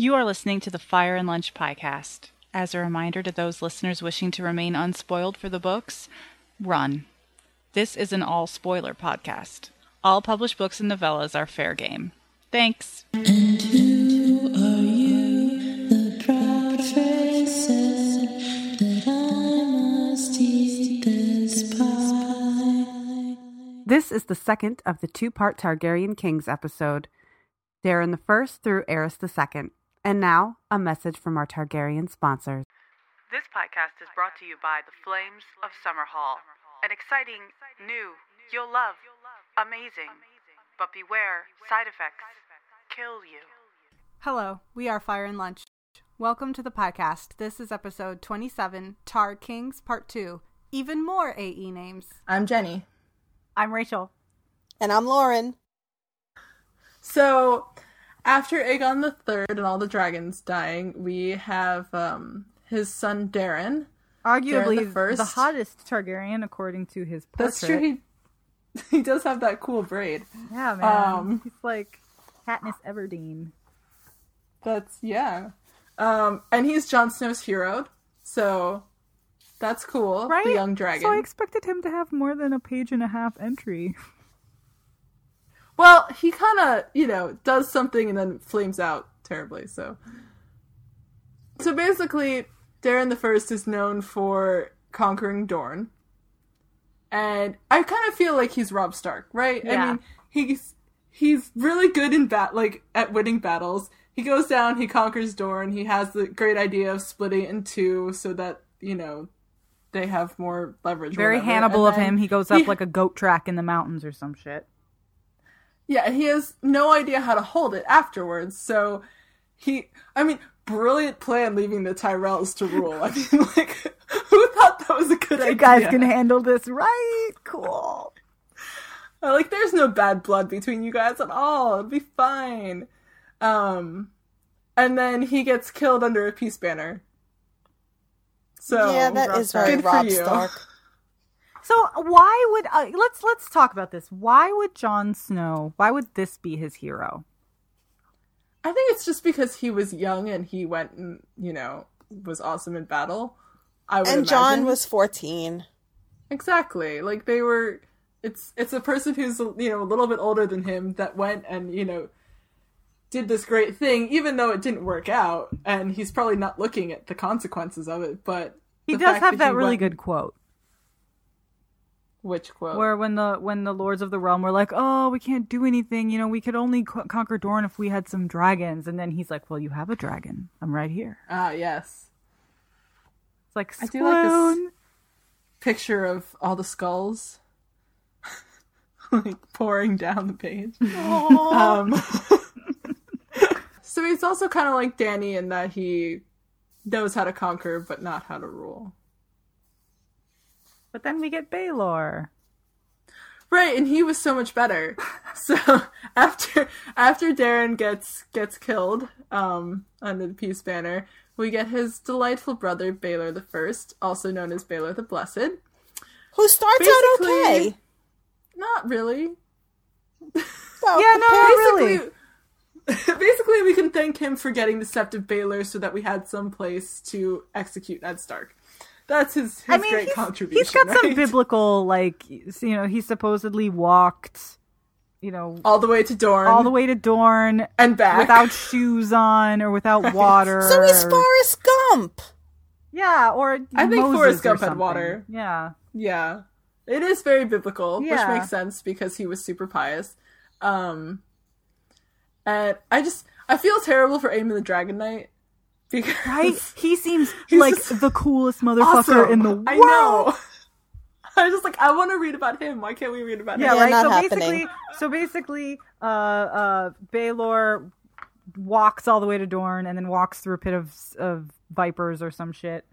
You are listening to the Fire and Lunch podcast. As a reminder to those listeners wishing to remain unspoiled for the books, run. This is an all spoiler podcast. All published books and novellas are fair game. Thanks. This is the second of the two part Targaryen Kings episode. Daeron the First through Aerys the Second. And now, a message from our Targaryen sponsors. This podcast is brought to you by The Flames of Summerhall. An exciting, new, you'll love, amazing, but beware, side effects kill you. Hello, we are Fire and Lunch. Welcome to the podcast. This is episode 27, Tar Kings Part 2. Even more AE names. I'm Jenny. I'm Rachel. And I'm Lauren. So, after Aegon the Third and all the dragons dying, we have um, his son Daeron. Arguably Daeron the the, hottest Targaryen according to his portrait. That's true. He he does have that cool braid. Yeah, man. Um, He's like Katniss Everdeen. That's yeah. Um, and he's Jon Snow's hero, so that's cool. Right? The young dragon. So I expected him to have more than a page and a half entry. Well, he kind of, you know, does something and then flames out terribly. So, so basically, Daeron the First is known for conquering Dorne, and I kind of feel like he's Robb Stark, right? Yeah. I mean, he's he's really good in bat like at winning battles. He goes down, he conquers Dorne. He has the great idea of splitting it in two so that you know they have more leverage. Very. Hannibal of him. He goes up he- like a goat track in the mountains or some shit. Yeah, he has no idea how to hold it afterwards. So he, I mean, brilliant plan leaving the Tyrells to rule. I mean, like, who thought that was a good idea? You guys can handle this, right? Cool. Uh, like, there's no bad blood between you guys at all. It'll be fine. Um, and then he gets killed under a peace banner. So yeah, that is very Good for Rob you. Stark. So why would uh, let's let's talk about this? Why would Jon Snow? Why would this be his hero? I think it's just because he was young and he went and you know was awesome in battle. I would And Jon was 14. Exactly. Like they were it's it's a person who's you know a little bit older than him that went and you know did this great thing even though it didn't work out and he's probably not looking at the consequences of it but He does have that he really went- good quote which quote where when the when the lords of the realm were like, "Oh, we can't do anything. You know, we could only co- conquer Dorne if we had some dragons." And then he's like, "Well, you have a dragon. I'm right here." ah yes It's like, I do like this- picture of all the skulls like pouring down the page um so he's also kind of like Dany in that he knows how to conquer but not how to rule But then we get Baelor. Right, and he was so much better. so after after Daeron gets gets killed um, under the peace banner, we get his delightful brother Baelor the First, also known as Baelor the Blessed. Who starts out okay. Not really. Well, Yeah, no, really. Basically, basically, we can thank him for getting the Sept of Baelor so that we had some place to execute Ned Stark. That's his, his I mean, great he's, contribution. he's got some biblical, like, you know, he supposedly walked, you know, all the way to Dorne, all the way to Dorne and back without shoes on or without water. So he's or- Forrest Gump. Yeah, or I think Moses Forrest Gump had water. Yeah. Yeah. It is very biblical, Yeah. which makes sense because he was super pious. Um and I just I feel terrible for Aemon the Dragon Knight because Right? He seems like just the coolest motherfucker awesome. in the world. I know. I was just like, I want to read about him. Why can't we read about Yeah, him? Yeah, right. not So happening. basically, so basically, uh, uh, Baelor walks all the way to Dorne and then walks through a pit of of vipers or some shit.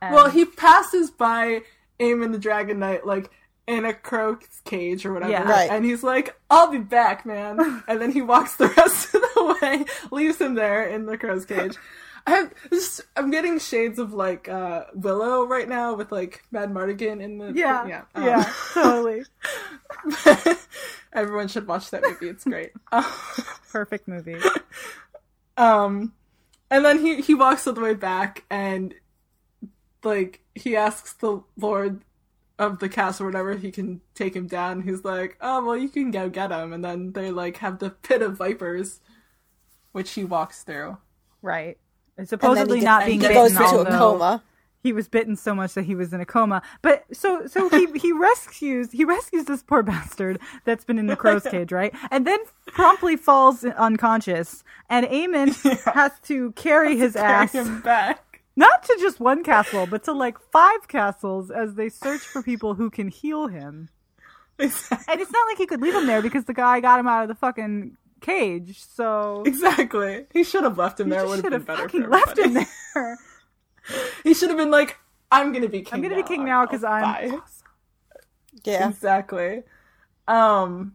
And- Well, he passes by Aemon the Dragon Knight like in a crow's cage or whatever. Yeah. Right. And he's like, I'll be back, man. and then he walks the rest of the way, leaves him there in the crow's cage. I have this, I'm getting shades of like uh Willow right now with like Madmartigan in the yeah, yeah yeah, um, totally Everyone should watch that movie. It's great. perfect movie. um, and then he he walks all the way back and like he asks the lord of the castle whatever he can take him down he's like oh well you can go get him and then they like have the pit of vipers which he walks through Right. And supposedly not being he bitten, goes into a coma. He was bitten so much that he was in a coma. But so so he he rescues he rescues this poor bastard that's been in the crow's cage, right? And then promptly falls unconscious. And Aemon has to carry his carry ass him back not to just one castle, but to like five castles as they search for people who can heal him. exactly. And it's not like he could leave him there because the guy got him out of the fucking cage. So exactly he should have left him he there would should have been better fucking for left him there. he should have been like i'm gonna be king I'm gonna now. be king now because I'm Bye. Yeah. Exactly. Um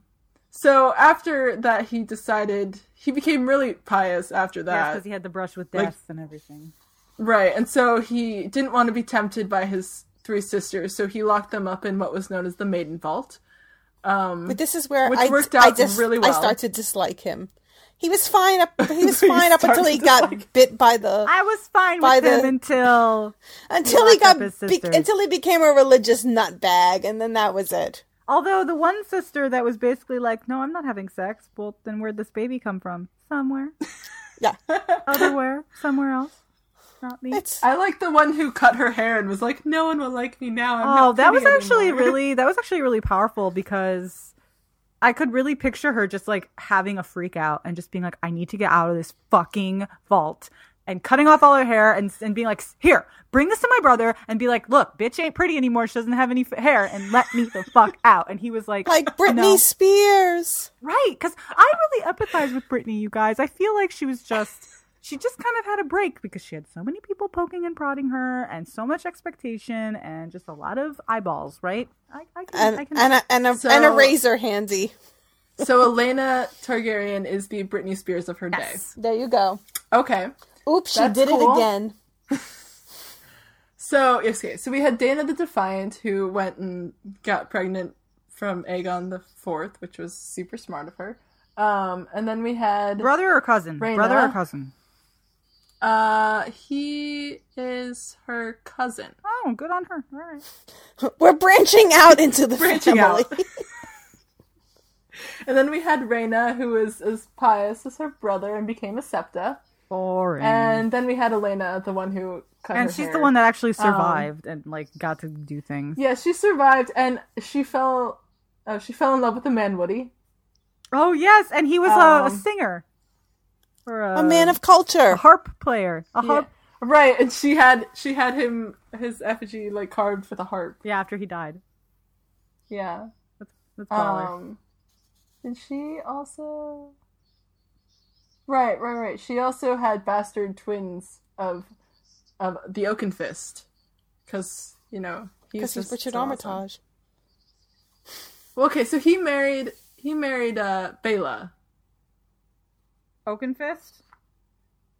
so after that he decided he became really pious after that. because he had the brush with like- death and everything. Right. And so he didn't want to be tempted by his three sisters, so he locked them up in what was known as the Maiden Vault. Um But this is where Which I, worked I out just really I well. start to dislike him. He was fine up. He was fine up until he got dislike- bit by the I was fine By with him the- until until he locked got be, until he became a religious nutbag, and then that was it. Although the one sister that was basically like, "No, I'm not having sex." Well, then where'd this baby come from? Somewhere, Yeah, otherwhere, somewhere else. Not me. it's I like the one who cut her hair and was like, "No one will like me now." I'm Oh, that was actually anymore." really that was actually really powerful because I could really picture her just like having a freak out and just being like, I need to get out of this fucking vault and cutting off all her hair and and being like, here, bring this to my brother and be like, look, bitch ain't pretty anymore. She doesn't have any f- hair and let me the fuck out. And he was like, like Britney no. Spears. Right, because I really empathize with Britney, you guys. I feel like she was just, she just kind of had a break because she had so many people poking and prodding her and so much expectation and just a lot of eyeballs, right? I, I can, And I can. and a, and a, So- and a razor handy. So Elaena Targaryen is the Britney Spears of her day. There you go. Okay. Oops, she That's did cool. it again. So yes, okay. So we had Daena the Defiant who went and got pregnant from Aegon the Fourth, which was super smart of her. Um, and then we had Brother or cousin? Rhaena. Brother or cousin? Uh, he is her cousin. Oh, good on her. All right. We're branching out into the Branching family. out. And then we had Rhaena, who was as pious as her brother and became a septa. Boring. And then we had Elaena, the one who cut And her she's hair. the one that actually survived and like got to do things. Yeah, she survived, and she fell. Oh, she fell in love with the Manwoody. Oh yes, and he was a, a Um, singer, or a, A man of culture, a culture. harp player, a Yeah. harp. Right, and she had she had him his effigy like carved with a harp. Yeah, after he died. Yeah. That's that's baller. Um, did she also? Right, right, right. She also had bastard twins of of the Oakenfist, because you know Because he's Richard so awesome. Armitage. Well, okay, so he married he married uh Baela. Oakenfist.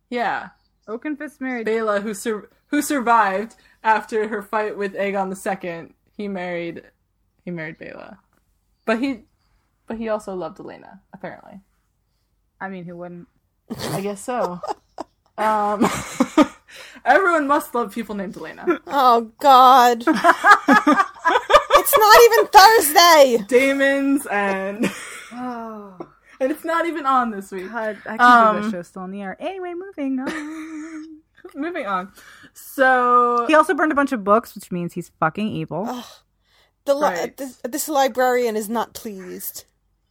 Yeah, Oakenfist married. Baela, who sur- who survived after her fight with Aegon the Second. He married he married Baela, but he but he also loved Elaena apparently. I mean, who wouldn't? I guess so. um, everyone must love people named Elena. Oh God. it's not even Thursday. Damons and Oh, and it's not even on this week. God, I can't believe Um, that show's still in the air. Anyway, moving on. Moving on. So he also burned a bunch of books, which means he's fucking evil. The li- Right. this, this librarian is not pleased.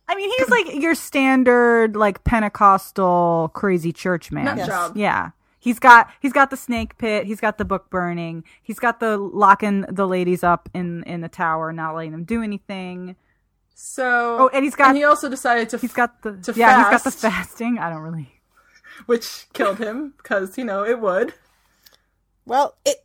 I mean, he's like your standard, like Pentecostal crazy church man. Yes. job. Yeah. He's got he's got the snake pit. He's got the book burning. He's got the locking the ladies up in in the tower, not letting them do anything. So Oh, and he's got- And he also decided to He's got the To yeah. He's got the fasting. I don't really. which killed him because you know it would. Well, it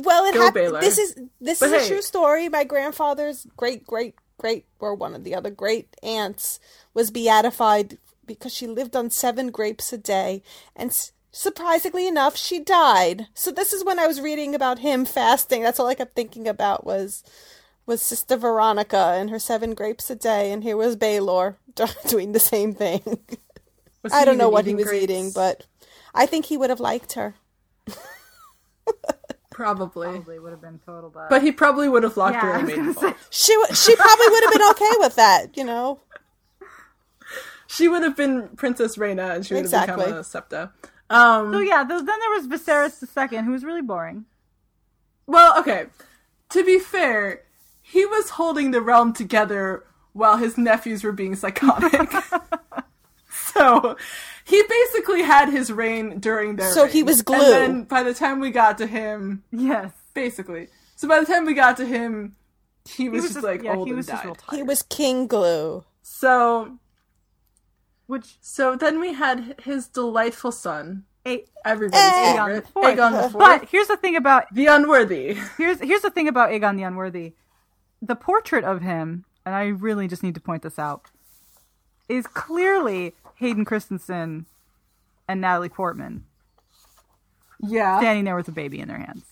well it happened. This is this But is a true story. My grandfather's great great great or one of the other great aunts was beatified because she lived on seven grapes a day, and surprisingly enough, she died. So this is when I was reading about him fasting. That's all I kept thinking about was was Sister Veronica and her seven grapes a day, and here was Baelor doing the same thing. Was I don't know what he was grapes? eating, but I think he would have liked her. Probably. Probably would have been total bad. But he probably would have locked Yeah, her in was the gonna maiden. She w- she probably would have been okay with that, you know. She would have been Princess Rhaena and she would have become a Septa. Um, so yeah, th- then there was Viserys II, who was really boring. Well, okay. To be fair, he was holding the realm together while his nephews were being psychotic. so he basically had his reign during their So he was glue. And then by the time we got to him, Yes, basically. So by the time we got to him, he was, he was just, like yeah, old he was and just died. real tired. He was King Glue. So Which so then we had his delightful son, a- everybody's Aegon favorite, the Fourth. Aegon the Fourth, But here's the thing about the unworthy. here's here's the thing about Aegon the Unworthy. The portrait of him, and I really just need to point this out, is clearly Hayden Christensen and Natalie Portman Yeah. standing there with a baby in their hands.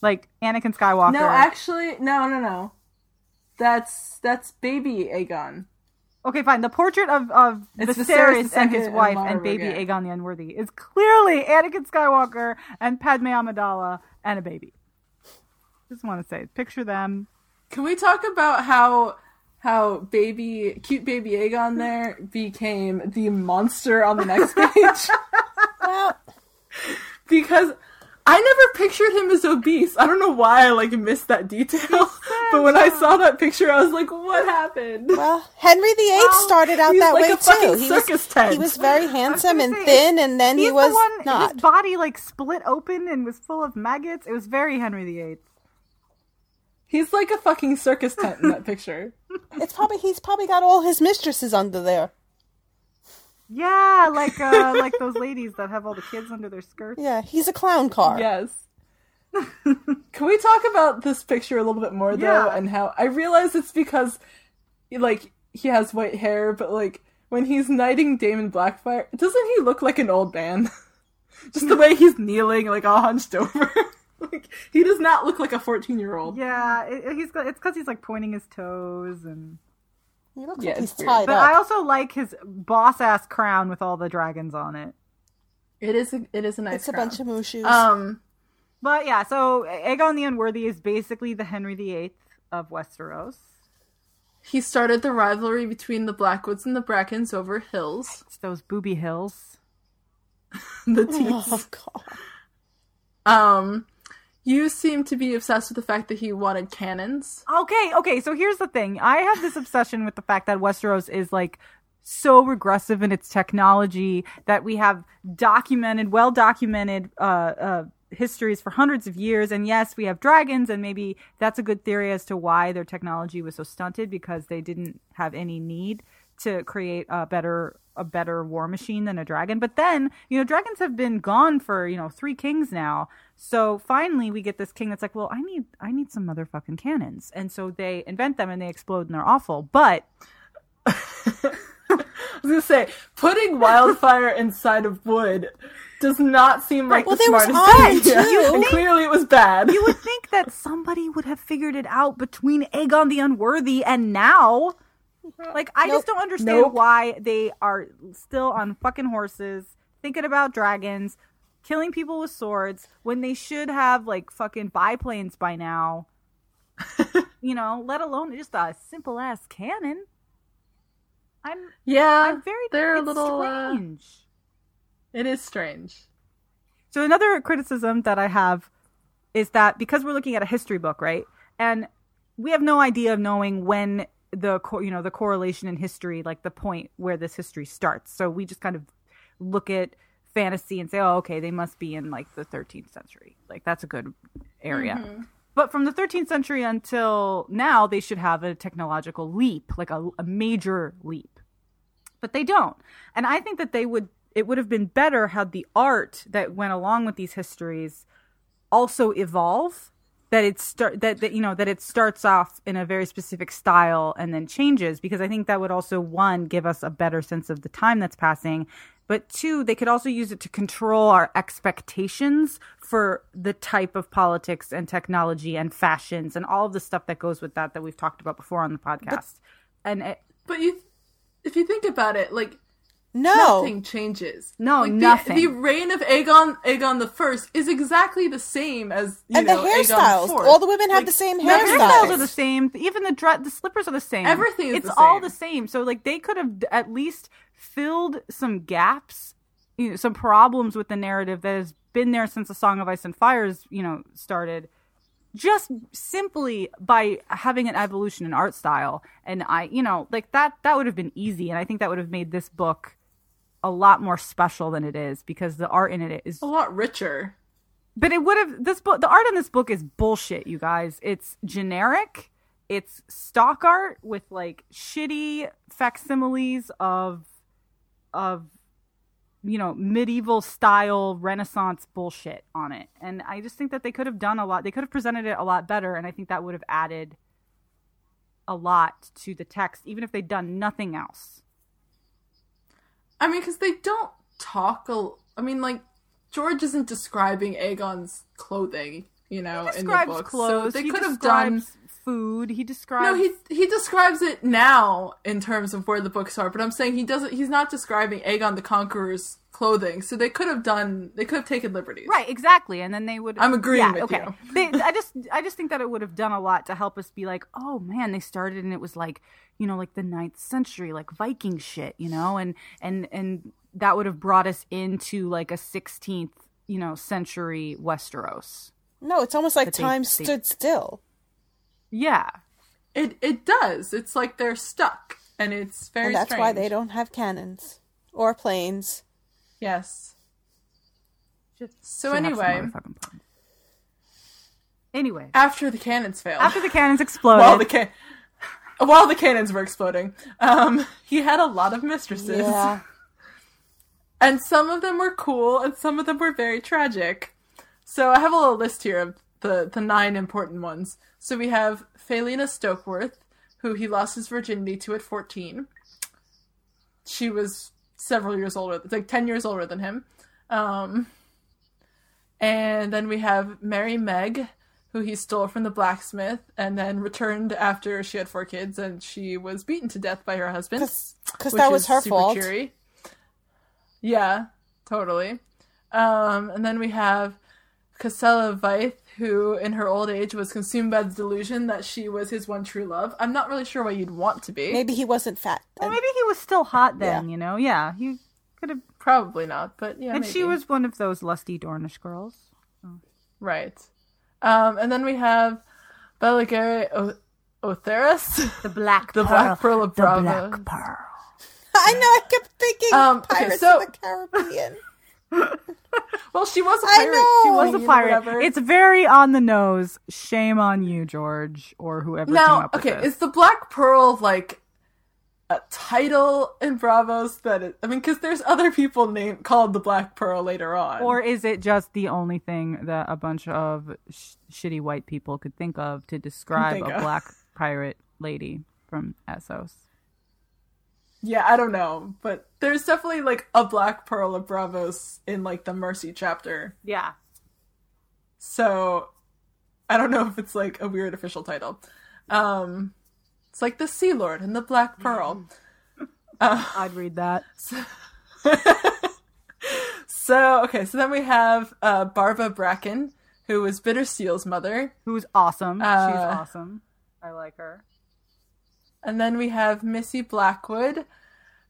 Like Anakin Skywalker. No, actually, no, no, no. That's that's baby Aegon. Okay, fine. The portrait of of It's Viserys Viserys and his wife Mara and baby. Aegon the Unworthy is clearly Anakin Skywalker and Padme Amidala and a baby. Just want to say, picture them. Can we talk about how how baby cute baby Aegon there became the monster on the next page? Well, because I never pictured him as obese. I don't know why I like missed that detail. but when I saw that picture, I was like, "What happened?" well, Henry VIII Well, started out that like way a too. He circus was tent. he was very handsome gonna and say, thin, and then he was the one. not. His body like split open and was full of maggots. It was very Henry VIII. He's like a fucking circus tent in that picture. It's probably he's probably got all his mistresses under there. Yeah, like uh, like those ladies that have all the kids under their skirts. Yeah, he's a clown car. Yes. Can we talk about this picture a little bit more though, Yeah. and how I realize it's because, like, he has white hair, but like when he's knighting Daemon Blackfire, doesn't he look like an old man? Just the way he's kneeling, like all hunched over. like he does not look like a fourteen-year-old. Yeah, it, it- it's because he's like pointing his toes and. He looks Yeah, like he's it's weird. tied But up. I also like his boss ass crown with all the dragons on it. It is. A, it is a nice. it's a bunch of mooshoos. Um. But yeah, so Aegon the Unworthy is basically the Henry VIII of Westeros. He started the rivalry between the Blackwoods and the Brackens over hills. It's those booby hills. The teats. oh god. Um, you seem to be obsessed with the fact that he wanted cannons. Okay, okay, so here's the thing. I have this obsession with the fact that Westeros is like so regressive in its technology that we have documented, well documented uh, uh, histories for hundreds of years. And yes, we have dragons, and maybe that's a good theory as to why their technology was so stunted because they didn't have any need to create a better a better war machine than a dragon. But then, you know, dragons have been gone for, you know, three kings now. So finally we get this king that's like, well, I need I need some motherfucking cannons. And so they invent them and they explode and they're awful. But I was gonna say, putting wildfire inside of wood does not seem like Well, the was smartest iron, idea. too. And clearly it was bad. you would think that somebody would have figured it out between Aegon the Unworthy and now. Like I just don't understand Nope. why they are still on fucking horses, thinking about dragons, killing people with swords when they should have like fucking biplanes by now. you know, let alone just a simple ass cannon. I'm yeah, I'm very they're a it's little. Uh, strange. it is strange. So another criticism that I have is that because we're looking at a history book, right? And we have no idea of knowing when the you know the correlation in history, like the point where this history starts. So we just kind of look at fantasy and say, "Oh, okay, they must be in like the 13th century. Like that's a good area." Mm-hmm. But from the 13th century until now, they should have a technological leap, like a, a major leap but they don't. And I think that they would it would have been better had the art that went along with these histories also evolve that it start that, that you know that it starts off in a very specific style and then changes because I think that would also one give us a better sense of the time that's passing but two they could also use it to control our expectations for the type of politics and technology and fashions and all of the stuff that goes with that that we've talked about before on the podcast. And it, But you, if you think about it, like No. Nothing changes. No, Like, the- nothing. The, reign of Aegon Aegon the First is exactly the same as you and know, the Aegon hairstyles. All the women have Like, the same hairstyles. The hairstyles hairstyles. are the same. Even the dress, the slippers are the same. Everything is it's the all the same. So like they could have at least filled some gaps, you know, some problems with the narrative that has been there since the Song of Ice and Fires, you know, started. Just simply by having an evolution in art style, and I, you know, like that, that would have been easy, and I think that would have made this book a lot more special than it is because the art in it is a lot richer. but it would have this book the art in this book is bullshit you guys. It's generic. It's stock art with like shitty facsimiles of of you know medieval style renaissance bullshit on it. And i just think that they could have done a lot they could have presented it a lot better and i think that would have added a lot to the text even if they'd done nothing else I mean, because they don't talk. A, I mean, like George isn't describing Aegon's clothing, you know, in the book. clothes so they he could have done. Describes food he describes No, he he describes it now in terms of where the books are, but I'm saying he doesn't. He's not describing Aegon the Conqueror's clothing. So they could have done. They could have taken liberties. Right, exactly, and then they would. I'm agreeing yeah, with okay. you. They, I just, I just think that it would have done a lot to help us be like, oh man, they started and it was like, you know, like the ninth century, like Viking shit, you know, and and and that would have brought us into like a 16th, you know, century Westeros. no, it's almost like But they- time they- stood still. Yeah, It it does. It's like they're stuck, and it's very. And that's why they don't have cannons or planes. Yes. Just So should have some anyway. Anyway, after the cannons failed, after the cannons exploded, while the can- while the cannons were exploding, um, he had a lot of mistresses. Yeah. And some of them were cool, and some of them were very tragic. So I have a little list here of the, the nine important ones. So we have Falena Stokeworth, who he lost his virginity to at 14. She was several years older, like 10 years older than him. Um, and then we have Merry Meg, who he stole from the blacksmith and then returned after she had four kids and she was beaten to death by her husband. Because that was her fault. cheery. Yeah, totally. Um, and then we have Cassella Vaith, who in her old age was consumed by the delusion that she was his one true love. I'm not really sure why you'd want to be. Maybe he wasn't fat. well, maybe he was still hot then, Yeah. you know. Yeah, he could have. Probably not, but yeah. and maybe. she was one of those lusty Dornish girls. right. Um, and then we have Bellegere o- Otherys, The black the Black Pearl of Bravo. pearl. I know. I kept thinking Um, okay, Pirates so- of the Caribbean. Well, she was a pirate. She was a you pirate. whatever. It's very on the nose. Shame on you, George, or whoever came Now, okay, is the Black Pearl like a title in Braavos that it, I mean, because there's other people named called the Black Pearl later on. Or is it just the only thing that a bunch of sh- shitty white people could think of to describe a of. black pirate lady from Essos? Yeah, I don't know, but there's definitely like a Black Pearl of Braavos in like the Mercy chapter. Yeah. So I don't know if it's like a weird official title. Um, it's like the Sea Lord and the Black Pearl. I'd read that. So okay, so then we have uh, Barba Bracken, who was Bittersteel's mother. Who's awesome. She's Uh, awesome. I like her. And then we have Missy Blackwood,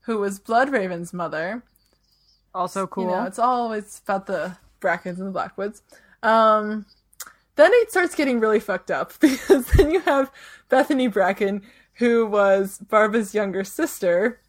who was Bloodraven's mother. Also cool. You know, it's always about the Brackens and the Blackwoods. Um, then it starts getting really fucked up because then you have Bethany Bracken, who was Barba's younger sister,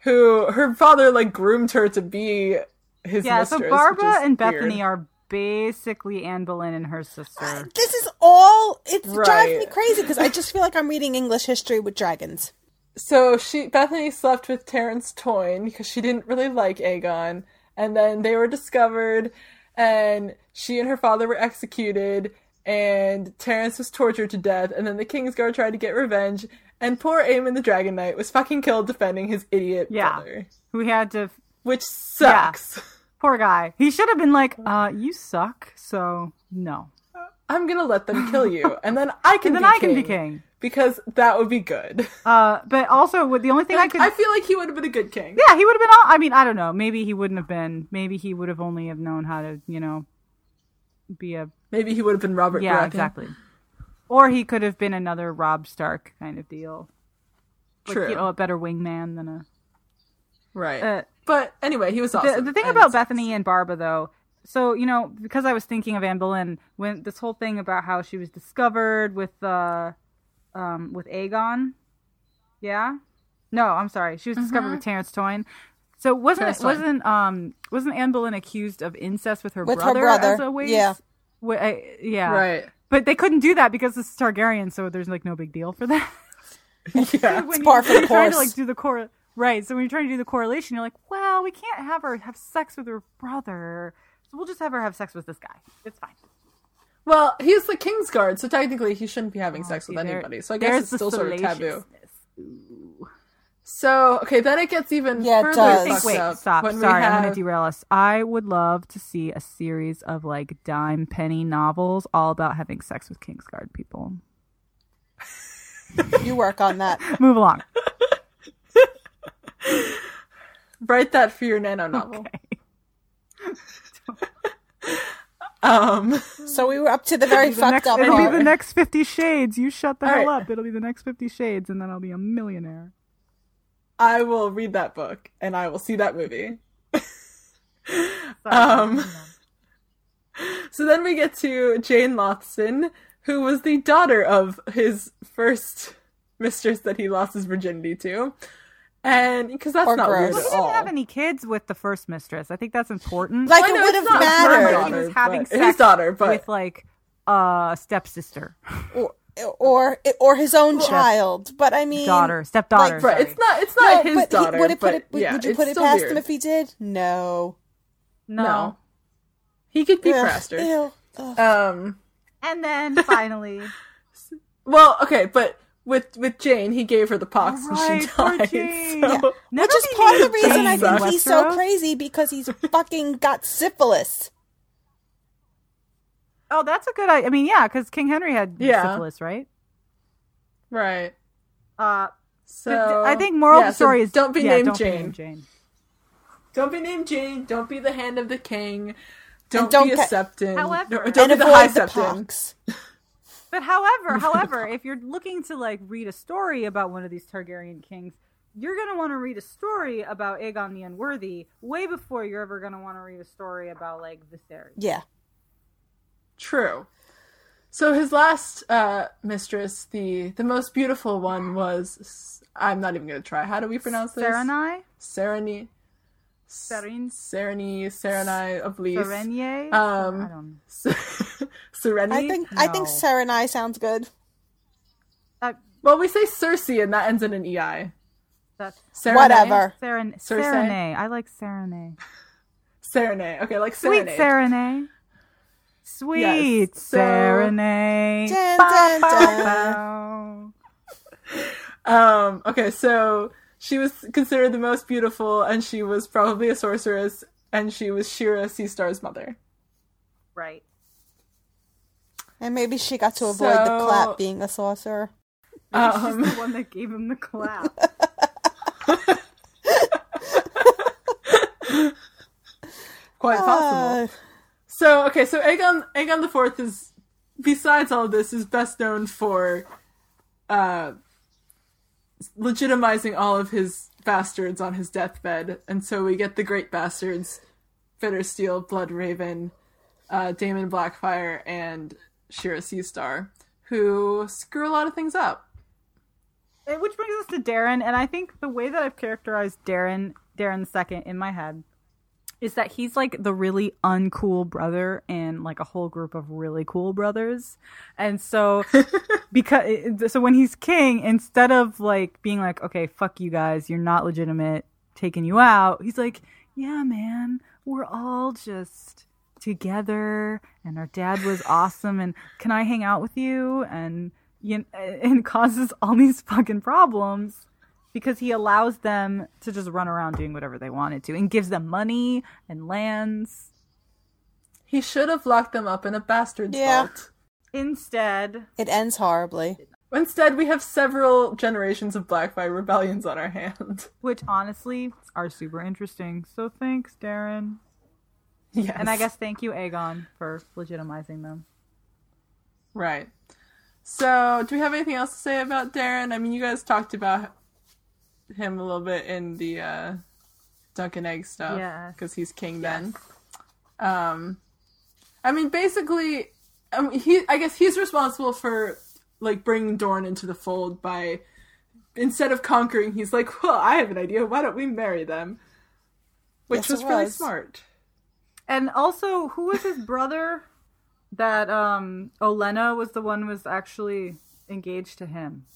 who her father like groomed her to be his yeah, mistress. so which Barbara and weird. Bethany are basically Anne Boleyn and her sister. This is all. It drives me crazy because I just feel like I'm reading English history with dragons. So she Bethany slept with Terrence Toyne because she didn't really like Aegon, and then they were discovered, and she and her father were executed, and Terrence was tortured to death, and then the Kingsguard tried to get revenge, and poor Aemon the Dragon Knight was fucking killed defending his idiot Yeah. brother, Who had to which sucks. Poor guy. He should have been like, uh, you suck, so no. I'm gonna let them kill you, and then I can And then be I king, can be king. because that would be good. Uh, but also, the only thing I could I feel like he would have been a good king. Yeah, he would have been. All, I mean, I don't know. Maybe he wouldn't have been. Maybe he would have only have known how to, you know, be a Maybe he would have been Robert. yeah, Baratheon. exactly. Or he could have been another Robb Stark kind of deal. Like, True. you know, a better wingman than a. Right. Uh, but anyway, he was the, awesome. the thing And- about Bethany and Barba, though, so you know, because I was thinking of Anne Boleyn when this whole thing about how she was discovered with, uh, um, with Aegon. Yeah. No, I'm sorry. She was discovered with Terrence Toyne. So wasn't it, wasn't um wasn't Anne Boleyn accused of incest with her With her brother? brother, As a way yeah. Wa- uh, yeah. Right. But they couldn't do that because it's Targaryen, so there's like no big deal for that. Yeah. when par for the trying to course. like do the core right so when you're trying to do the correlation you're like well we can't have her have sex with her brother we'll just have her have sex with this guy it's fine Well, he's the king's guard, so technically he shouldn't be having oh, sex Oh, See, with there- anybody. So I guess it's still sort of taboo. salaciousness. So okay, then it gets even Yeah, it further does. Think- fucked wait up stop when we sorry i'm gonna derail us i would love to see a series of like dime penny novels all about having sex with kingsguard people You work on that. move along write that for your nano novel. Um, So we were up to the very The fucked next- up it'll part. be the next 50 shades you shut the All hell right. up it'll be the next 50 shades and then i'll be a millionaire I will read that book and I will see that movie. um, so then we get to Jeyne Lothston, who was the daughter of his first mistress that he lost his virginity to, and because that's Or not gross. weird Well, at he didn't have any kids with the first mistress. I think that's important. Like I it would have mattered. daughter, he was having but- sex his daughter, but with like a stepsister, Or, or or his own child. But I mean daughter, stepdaughter. like, right, sorry. it's not it's No, not his but he- daughter. would, it put but it, would, yeah, would you put it past weird. him if he did? No. no. No. He could be Ugh, faster. ew. Um. And then finally, Well, okay, but with with Jane, he gave her the pox when Right, she poor died. Jane. So, Yeah. Never Which is part of the named reason I Jane think he's so crazy because he's fucking got syphilis. Oh, that's a good. I, I mean, yeah, because King Henry had Yeah. syphilis, right? right. Uh, So I think moral yeah, of the story so is don't be yeah, named don't Jane. Be named Jane. Don't be named Jane. Don't be the hand of the king. Don't, don't be a ca- septon. However- no, don't and be the high avoid the septon. pox. But however, however, if you're looking to like read a story about one of these Targaryen kings, you're gonna want to read a story about Aegon the Unworthy way before you're ever gonna want to read a story about like Viserys. Yeah. True. So his last uh, mistress, the the most beautiful one, was I'm not even gonna try. How do we pronounce this? Serenai, Sereny. Serin, Sereny, Serenai of Leaf. Serenier. Um, I don't. Sereny. I think I think No. Serenai sounds good. Uh, Well, we say Cersei, and that ends in an ei. that's Serenay? Whatever. Seren, Cersei? Serenay. I like Serenay. Serenay. Okay, like Sweet serenade. Serenay. Sweet Yes, so- Dun, dun, dun. Um, okay, so she was considered the most beautiful, and she was probably a sorceress, and she was Shiera Seastar's mother. Right. And maybe she got to avoid the clap being a sorcerer. Um, She's the one that gave him the clap. quite possible. Uh, So okay, so Aegon Aegon the Fourth is besides all of this is best known for uh legitimizing all of his bastards on his deathbed, and so we get the great bastards, Bittersteel, Blood Raven, uh, Daemon Blackfire, and Shiera Seastar, who screw a lot of things up. Which brings us to Daeron, and I think the way that I've characterized Daeron, Daeron second in my head, is that he's like the really uncool brother in like a whole group of really cool brothers, and so because so when he's king, instead of like being like, okay, fuck you guys, you're not legitimate, taking you out, he's like, yeah, man, we're all just together and our dad was awesome and can I hang out with you? And you and causes all these fucking problems because he allows them to just run around doing whatever they wanted to and gives them money and lands. He should have locked them up in a bastard's Yeah. vault. Instead, It ends horribly. Instead, we have several generations of Blackfire rebellions on our hands, which honestly are super interesting. So thanks, Daeron. Yes. And I guess thank you, Aegon, for legitimizing them. Right. So, do we have anything else to say about Daeron? I mean, you guys talked about him a little bit in the uh, Dunk and Egg stuff. Yeah. Because he's king then. Um, I mean, basically, I mean, he. I guess he's responsible for like bringing Dorne into the fold by instead of conquering, he's like, "Well, I have an idea. Why don't we marry them?" Which Yes, was it really smart. And also, who was his brother? That um Olena was the one who was actually engaged to him.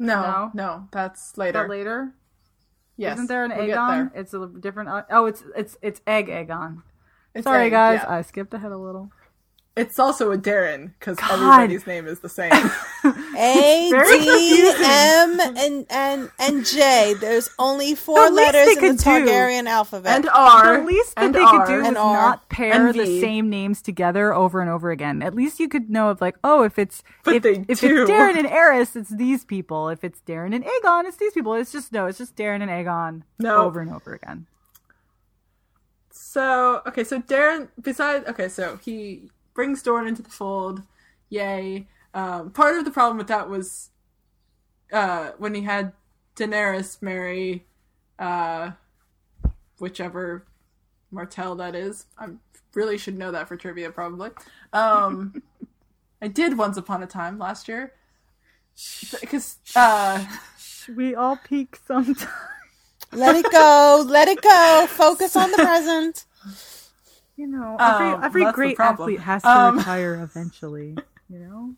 No, No? no, that's later. that later? Yes, Isn't there an we'll Aegon? there. It's a different. uh, Oh, it's it's it's Egg Aegon. It's Sorry, egg, guys, yeah. I skipped ahead a little. It's also a Daeron because everybody's name is the same. A Very D M and and and J. There's only four The letters in the could do- Targaryen alphabet. and R. the least that and they R, could do was and not pair the same names together over and over again. At least you could know of like, oh, if it's But if, if it's Daeron and Aerys, it's these people. If it's Daeron and Aegon, it's these people. It's just no, it's just Daeron and Aegon No. over and over again. So okay, so Daeron. Besides, okay, so he brings Dorne into the fold. Yay! Um, part of the problem with that was uh, when he had Daenerys marry uh, whichever Martell that is. I really should know that for trivia, probably. Um, I did once upon a time last year because uh, We all peak sometimes. Let it go. Let it go. Focus on the present. You know, every Um, every great athlete has to Um, retire eventually. You know.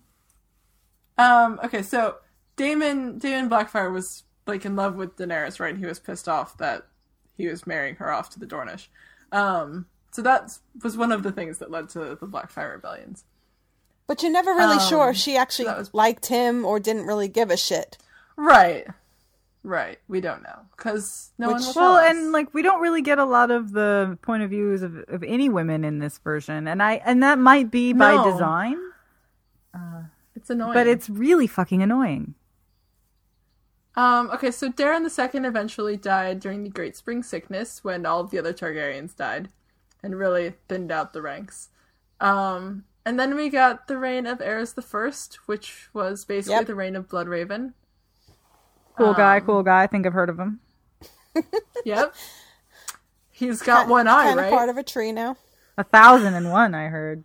Um. Okay. So Daemon Daemon Blackfire was like in love with Daenerys, right? He was pissed off that he was marrying her off to the Dornish. Um. So that was one of the things that led to the Blackfire rebellions. But you're never really Um, sure if she actually was- liked him or didn't really give a shit. Right. Right. We don't know because no one Which- will Well, us. and like we don't really get a lot of the point of views of, of any women in this version, and I and that might be by No. design, it's annoying. but it's really fucking annoying. Um, okay, so Daeron II eventually died during the Great Spring Sickness when all of the other Targaryens died and really thinned out the ranks. Um, and then we got the reign of Aerys I, which was basically Yep. the reign of Bloodraven. Cool guy, Um, cool guy. I think I've heard of him. Yep. He's got one eye, kind right? of part of a tree now. A thousand and one, I heard.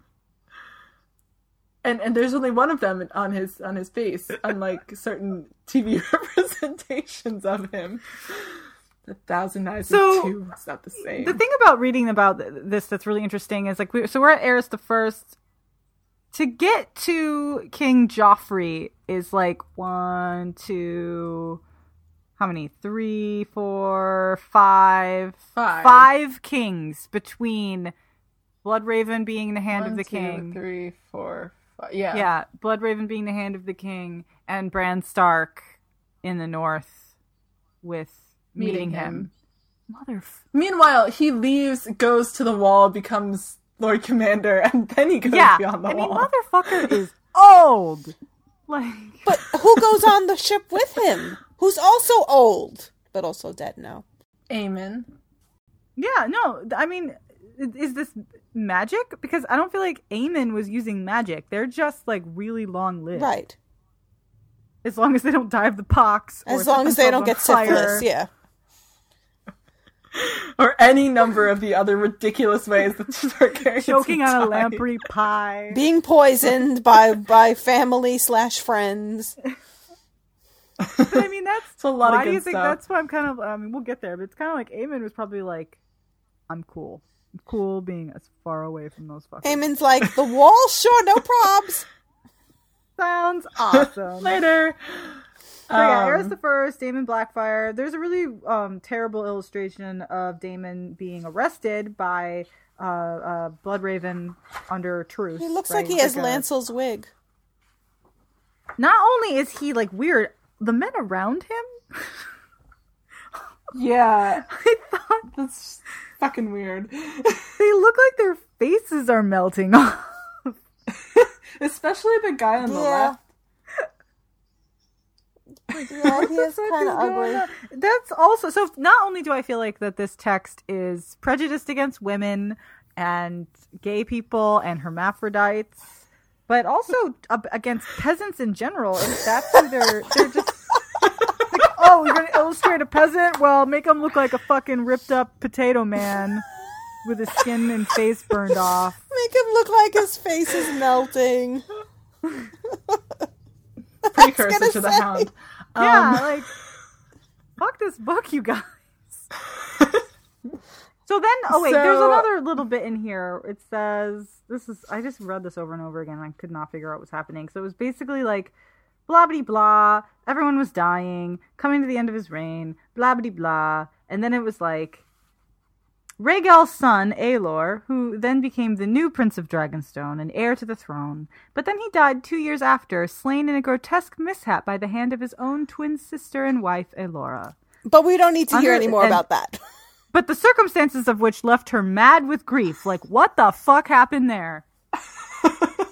and and there's only one of them on his on his face, unlike certain TV representations of him. A thousand eyes So, is two. It's not the same. The thing about reading about this that's really interesting is like we so we're at Aerys the First. To get to King Joffrey is like one, two, how many? Three, four, five, Five. five kings between Bloodraven being the hand One, of the two, king. three, four, five. Yeah. Yeah, Bloodraven being the hand of the king, and Bran Stark in the north with meeting, Meeting him. him. Mother. Meanwhile, he leaves, goes to the wall, becomes Lord Commander, and then he goes yeah, beyond the I mean, motherfucker is old. Like, But who goes on the ship with him? Who's also old, but also dead now. Aemon. yeah, no, I mean, is this magic? Because I don't feel like Aemon was using magic. They're just like really long lived. Right. As long as they don't die of the pox. or As long as they don't get on fire. syphilis, yeah. Or any number of the other ridiculous ways that Targaryens Choking on a lamprey pie. Being poisoned by by family slash friends. But I mean, that's It's a lot why of do you think stuff. that's why I'm kind of? I mean, we'll get there, but it's kind of like Aemon was probably like, "I'm cool, I'm cool being as far away from those fuckers." Aemon's like, the wall? Sure, no probs. sounds awesome. Later. So yeah, Um, Aerys the First, Daemon Blackfire. There's a really um, terrible illustration of Daemon being arrested by uh, uh, Bloodraven under truce. He looks right? like he has a- Lancel's wig. Not only is he like weird, the men around him. Yeah. I thought That's fucking weird. they look like their faces are melting off. especially the guy on the Yeah. Left. Yeah, he is kind of ugly. on? That's also so. Not only do I feel like that this text is prejudiced against women and gay people and hermaphrodites, but also against peasants in general. And that's who they're they're just. Like, oh, you're gonna illustrate a peasant? Well, make him look like a fucking ripped up potato man with his skin and face burned off. Make him look like his face is melting. Precursor to the say. hound. Yeah, Um, like fuck this book, you guys. so then, oh wait, there's another little bit in here. It says this is. I just read this over and over again. and I could not figure out what's happening. So it was basically like blah blah blah. Everyone was dying, coming to the end of his reign. Blah blah blah. And then it was like Rhaegel's son, Aelor, who then became the new Prince of Dragonstone and heir to the throne. But then he died two years after, slain in a grotesque mishap by the hand of his own twin sister and wife, Aelora. But we don't need to hear any more and- about that. But the circumstances of which left her mad with grief. Like, what the fuck happened there?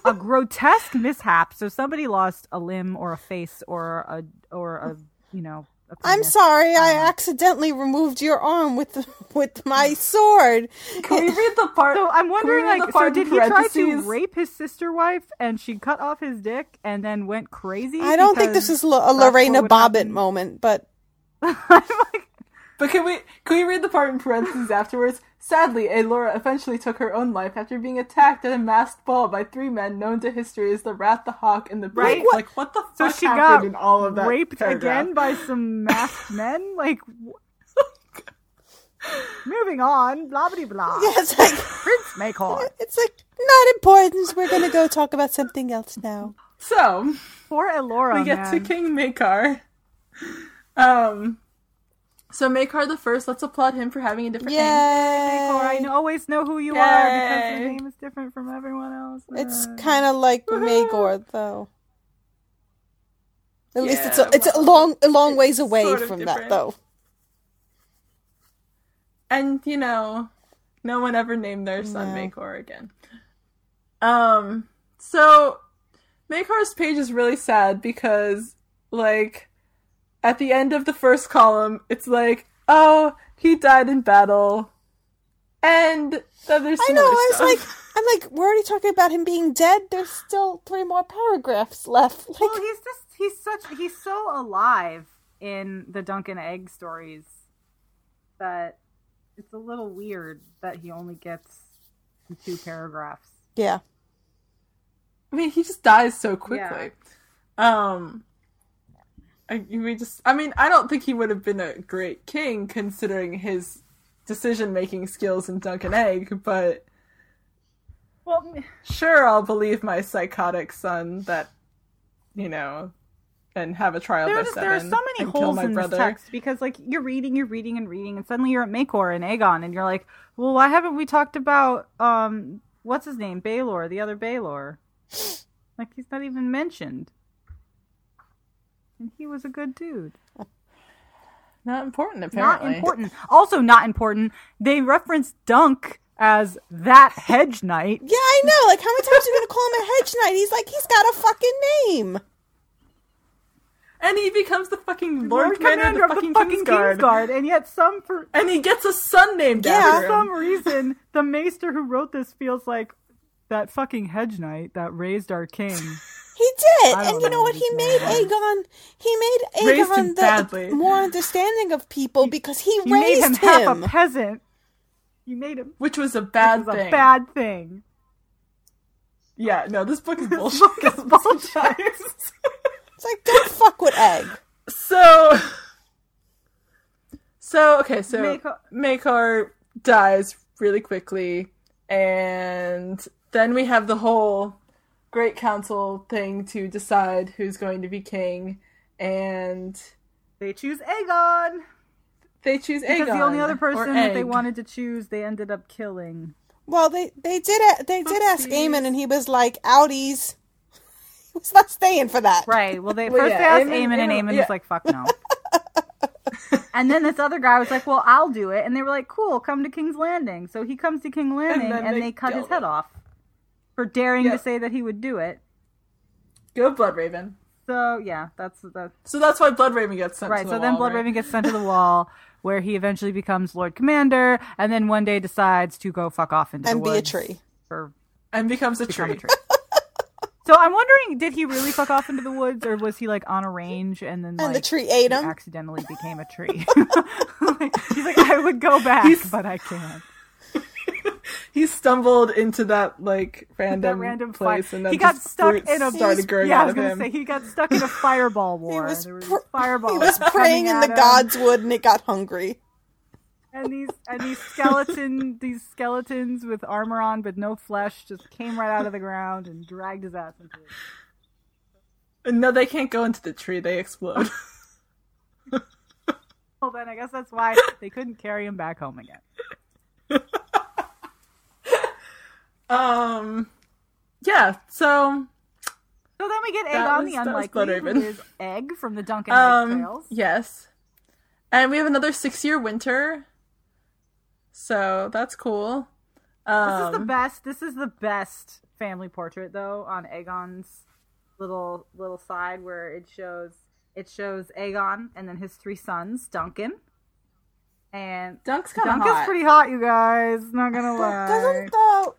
a grotesque mishap. So somebody lost a limb or a face or a or a you know. A I'm penis. sorry, I uh-huh. accidentally removed your arm with with my sword. Can we read the part? So I'm wondering, like, so did he try to rape his sister wife and she cut off his dick and then went crazy? I don't think this is lo- a that's what Lorena Bobbitt happen? moment, but I'm like, But can we can we read the part in parentheses afterwards? Sadly, Aelora eventually took her own life after being attacked at a masked ball by three men known to history as the Rat, the Hawk, and the Beak. Right. Like what the so fuck she happened got in all of that raped paragraph? again by some masked men. Like, moving on. Blah blah blah. yeah, it's like Prince Maekar. it's like not important. We're gonna go talk about something else now. So Poor Aelora. we get man. to King Maekar. Um, so Maekar the First. Let's applaud him for having a different name. Maekar, I know, always know who you are because your name is different from everyone else. It's Uh, kind of like Maegor, though. At least it's a, it's a long a long ways away from different. that, though. and you know, no one ever named their son No. Maekar again. Um, so Maekar's page is really sad because, like, at the end of the first column, it's like, oh, he died in battle, and then there's I know. other I was stuff. like, I'm like, we're already talking about him being dead. There's still three more paragraphs left. Like, Well, he's just he's such he's so alive in the Duncan Egg stories that it's a little weird that he only gets two paragraphs. yeah, I mean, he just dies so quickly. Um, I, we just, I mean, I don't think he would have been a great king considering his decision making skills in Duncan Egg, but Well, sure, I'll believe my psychotic son that, you know, and have a trial there by just, seven. there are so many holes in brother. this text because like you're reading, you're reading and reading, and suddenly you're at Maekar and Aegon, and you're like, well, why haven't we talked about um what's his name, Baelor, the other Baelor? Like he's not even mentioned, and he was a good dude. Not important, apparently. Not important. Also, not important. They reference Dunk as that hedge knight. yeah, I know. Like, how many times are you gonna call him a hedge knight? He's like, he's got a fucking name. And he becomes the fucking Lord Lord, Commander, of the fucking, Kingsguard. Kingsguard, and yet some for And he gets a son named Yeah. after for some reason the maester who wrote this feels like that fucking hedge knight that raised our king. He did, I don't and you know know what what? He made name Aegon. He made Raised him Aegon the badly. more understanding of people because he, You made raised him, half a peasant. You made him Which was a bad it was thing. a bad thing. Yeah, no, this book is bullshit. book is bullshit. It's like, don't fuck with Egg. so, so okay, so Maekar- Maekar dies really quickly, and then we have the whole Great Council thing to decide who's going to be king, and They choose Aegon they choose Aegon. because the only other person that they wanted to choose, they ended up killing. Well, they they did a, they did ask Oopsies. Aemon, and he was like, "Outies." He was not staying for that. Right. Well, they Well, first yeah, they asked Aemon- Eamon, and Aemon- Eamon yeah. was like, "Fuck no." and then this other guy was like, "Well, I'll do it," and they were like, "Cool, come to King's Landing." So he comes to King's Landing, and, then they, they cut his head off for daring Yeah. to say that he would do it. Go Bloodraven. So yeah, that's that's So that's why Bloodraven gets sent right. to So the then wall, Bloodraven right? gets sent to the wall, where he eventually becomes Lord Commander, and then one day decides to go fuck off into And the be a tree. or and becomes a become tree. a tree. so I'm wondering, did he really fuck off into the woods, or was he like on a range and then And like, the tree ate he him. accidentally became a tree? He's like, I would go back, He's- but I can't. He stumbled into that like random, That random place, fire. and then he got stuck in a started growing yeah, I was of gonna him. say he got stuck in a fireball war. he was There pr- these fireballs. He was praying in the him. god's wood and it got hungry. and these and these skeleton these skeletons with armor on but no flesh just came right out of the ground and dragged his ass into it. No, they can't go into the tree; they explode. Well, then I guess that's why they couldn't carry him back home again. Um, yeah. So, So then we get That Aegon was- the Unlikely, who is Egg from the Duncan Egg um, yes, and we have another six-year winter. So that's cool. Um, This is the best. This is the best family portrait, though, on Aegon's little little side where it shows it shows Aegon and then his three sons, Duncan. And Dunk's kind of Duncan's hot. pretty hot, you guys. Not gonna lie. Doesn't the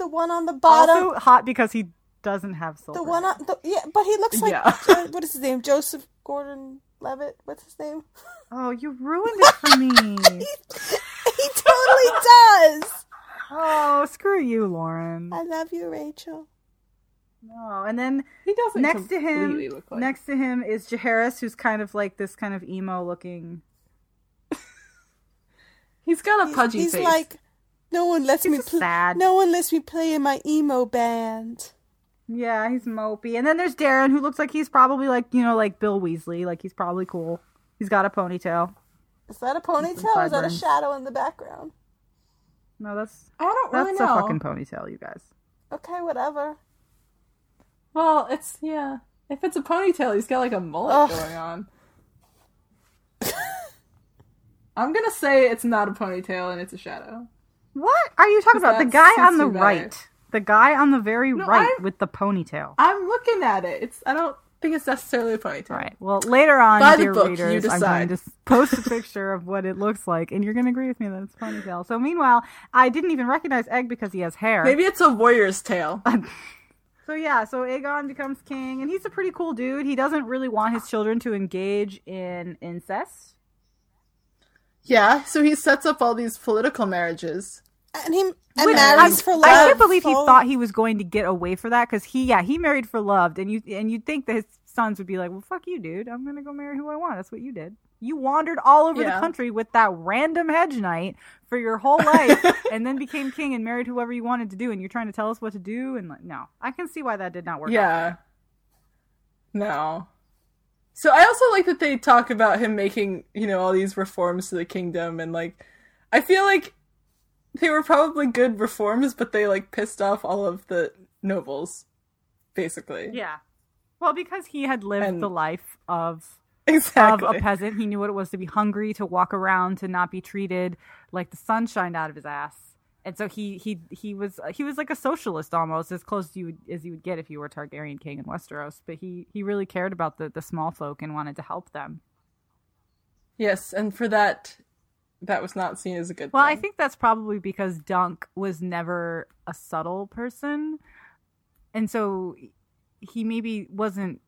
the one on the bottom also hot because he doesn't have silver. the one on the yeah, but he looks like Yeah. Jo- what is his name? Joseph Gordon Levitt. What's his name? Oh, you ruined it for me. he totally does. oh, screw you, Lauren. I love you, Rachel. No, and then he doesn't next to him, like. next to him is Jaehaerys, who's kind of like this kind of emo looking. He's got a He's, pudgy he's face. like, no one lets He's me just play. sad. No one lets me play in my emo band. Yeah, he's mopey. And then there's Daeron, who looks like he's probably like you know like Bill Weasley, like he's probably cool. He's got a ponytail. Is that a ponytail? Or is that a shadow in the background? No, that's I don't that's really a know. fucking ponytail, you guys. Okay, whatever. Well, it's yeah. If it's a ponytail, he's got like a mullet Ugh. going on. I'm gonna say it's not a ponytail and it's a shadow. What are you talking about? The guy on the better? right. The guy on the very No, right I'm- with the ponytail. I'm looking at it. It's I don't think it's necessarily a ponytail. Right. Well, later on, By the dear book, you readers, I'm going to post a picture of what it looks like, and you're going to agree with me that it's ponytail. So, meanwhile, I didn't even recognize Egg because he has hair. Maybe it's a warrior's tail. So yeah, so Aegon becomes king, and he's a pretty cool dude. He doesn't really want his children to engage in incest. Yeah, so he sets up all these political marriages. And he and Which marries I, for love. I can't believe he Oh, thought he was going to get away for that because he, yeah, he married for love, and you and you'd think that his sons would be like, "Well, fuck you, dude. I'm gonna go marry who I want. That's what you did. You wandered all over Yeah. the country with that random hedge knight for your whole life, and then became king and married whoever you wanted to do. And you're trying to tell us what to do? And like, no, I can see why that did not work. out. Yeah. No. So I also like that they talk about him making, you know, all these reforms to the kingdom and like I feel like they were probably good reforms, but they like pissed off all of the nobles, basically. yeah. Well, because he had lived And- the life of Exactly. of a peasant. He knew what it was to be hungry, to walk around, to not be treated like the sun shined out of his ass. And so he he he was he was like a socialist almost, as close to you as you would get if you were Targaryen king in Westeros. But he he really cared about the the small folk and wanted to help them. yes, and for that that was not seen as a good Well, thing. I think that's probably because Dunk was never a subtle person, and so he maybe wasn't.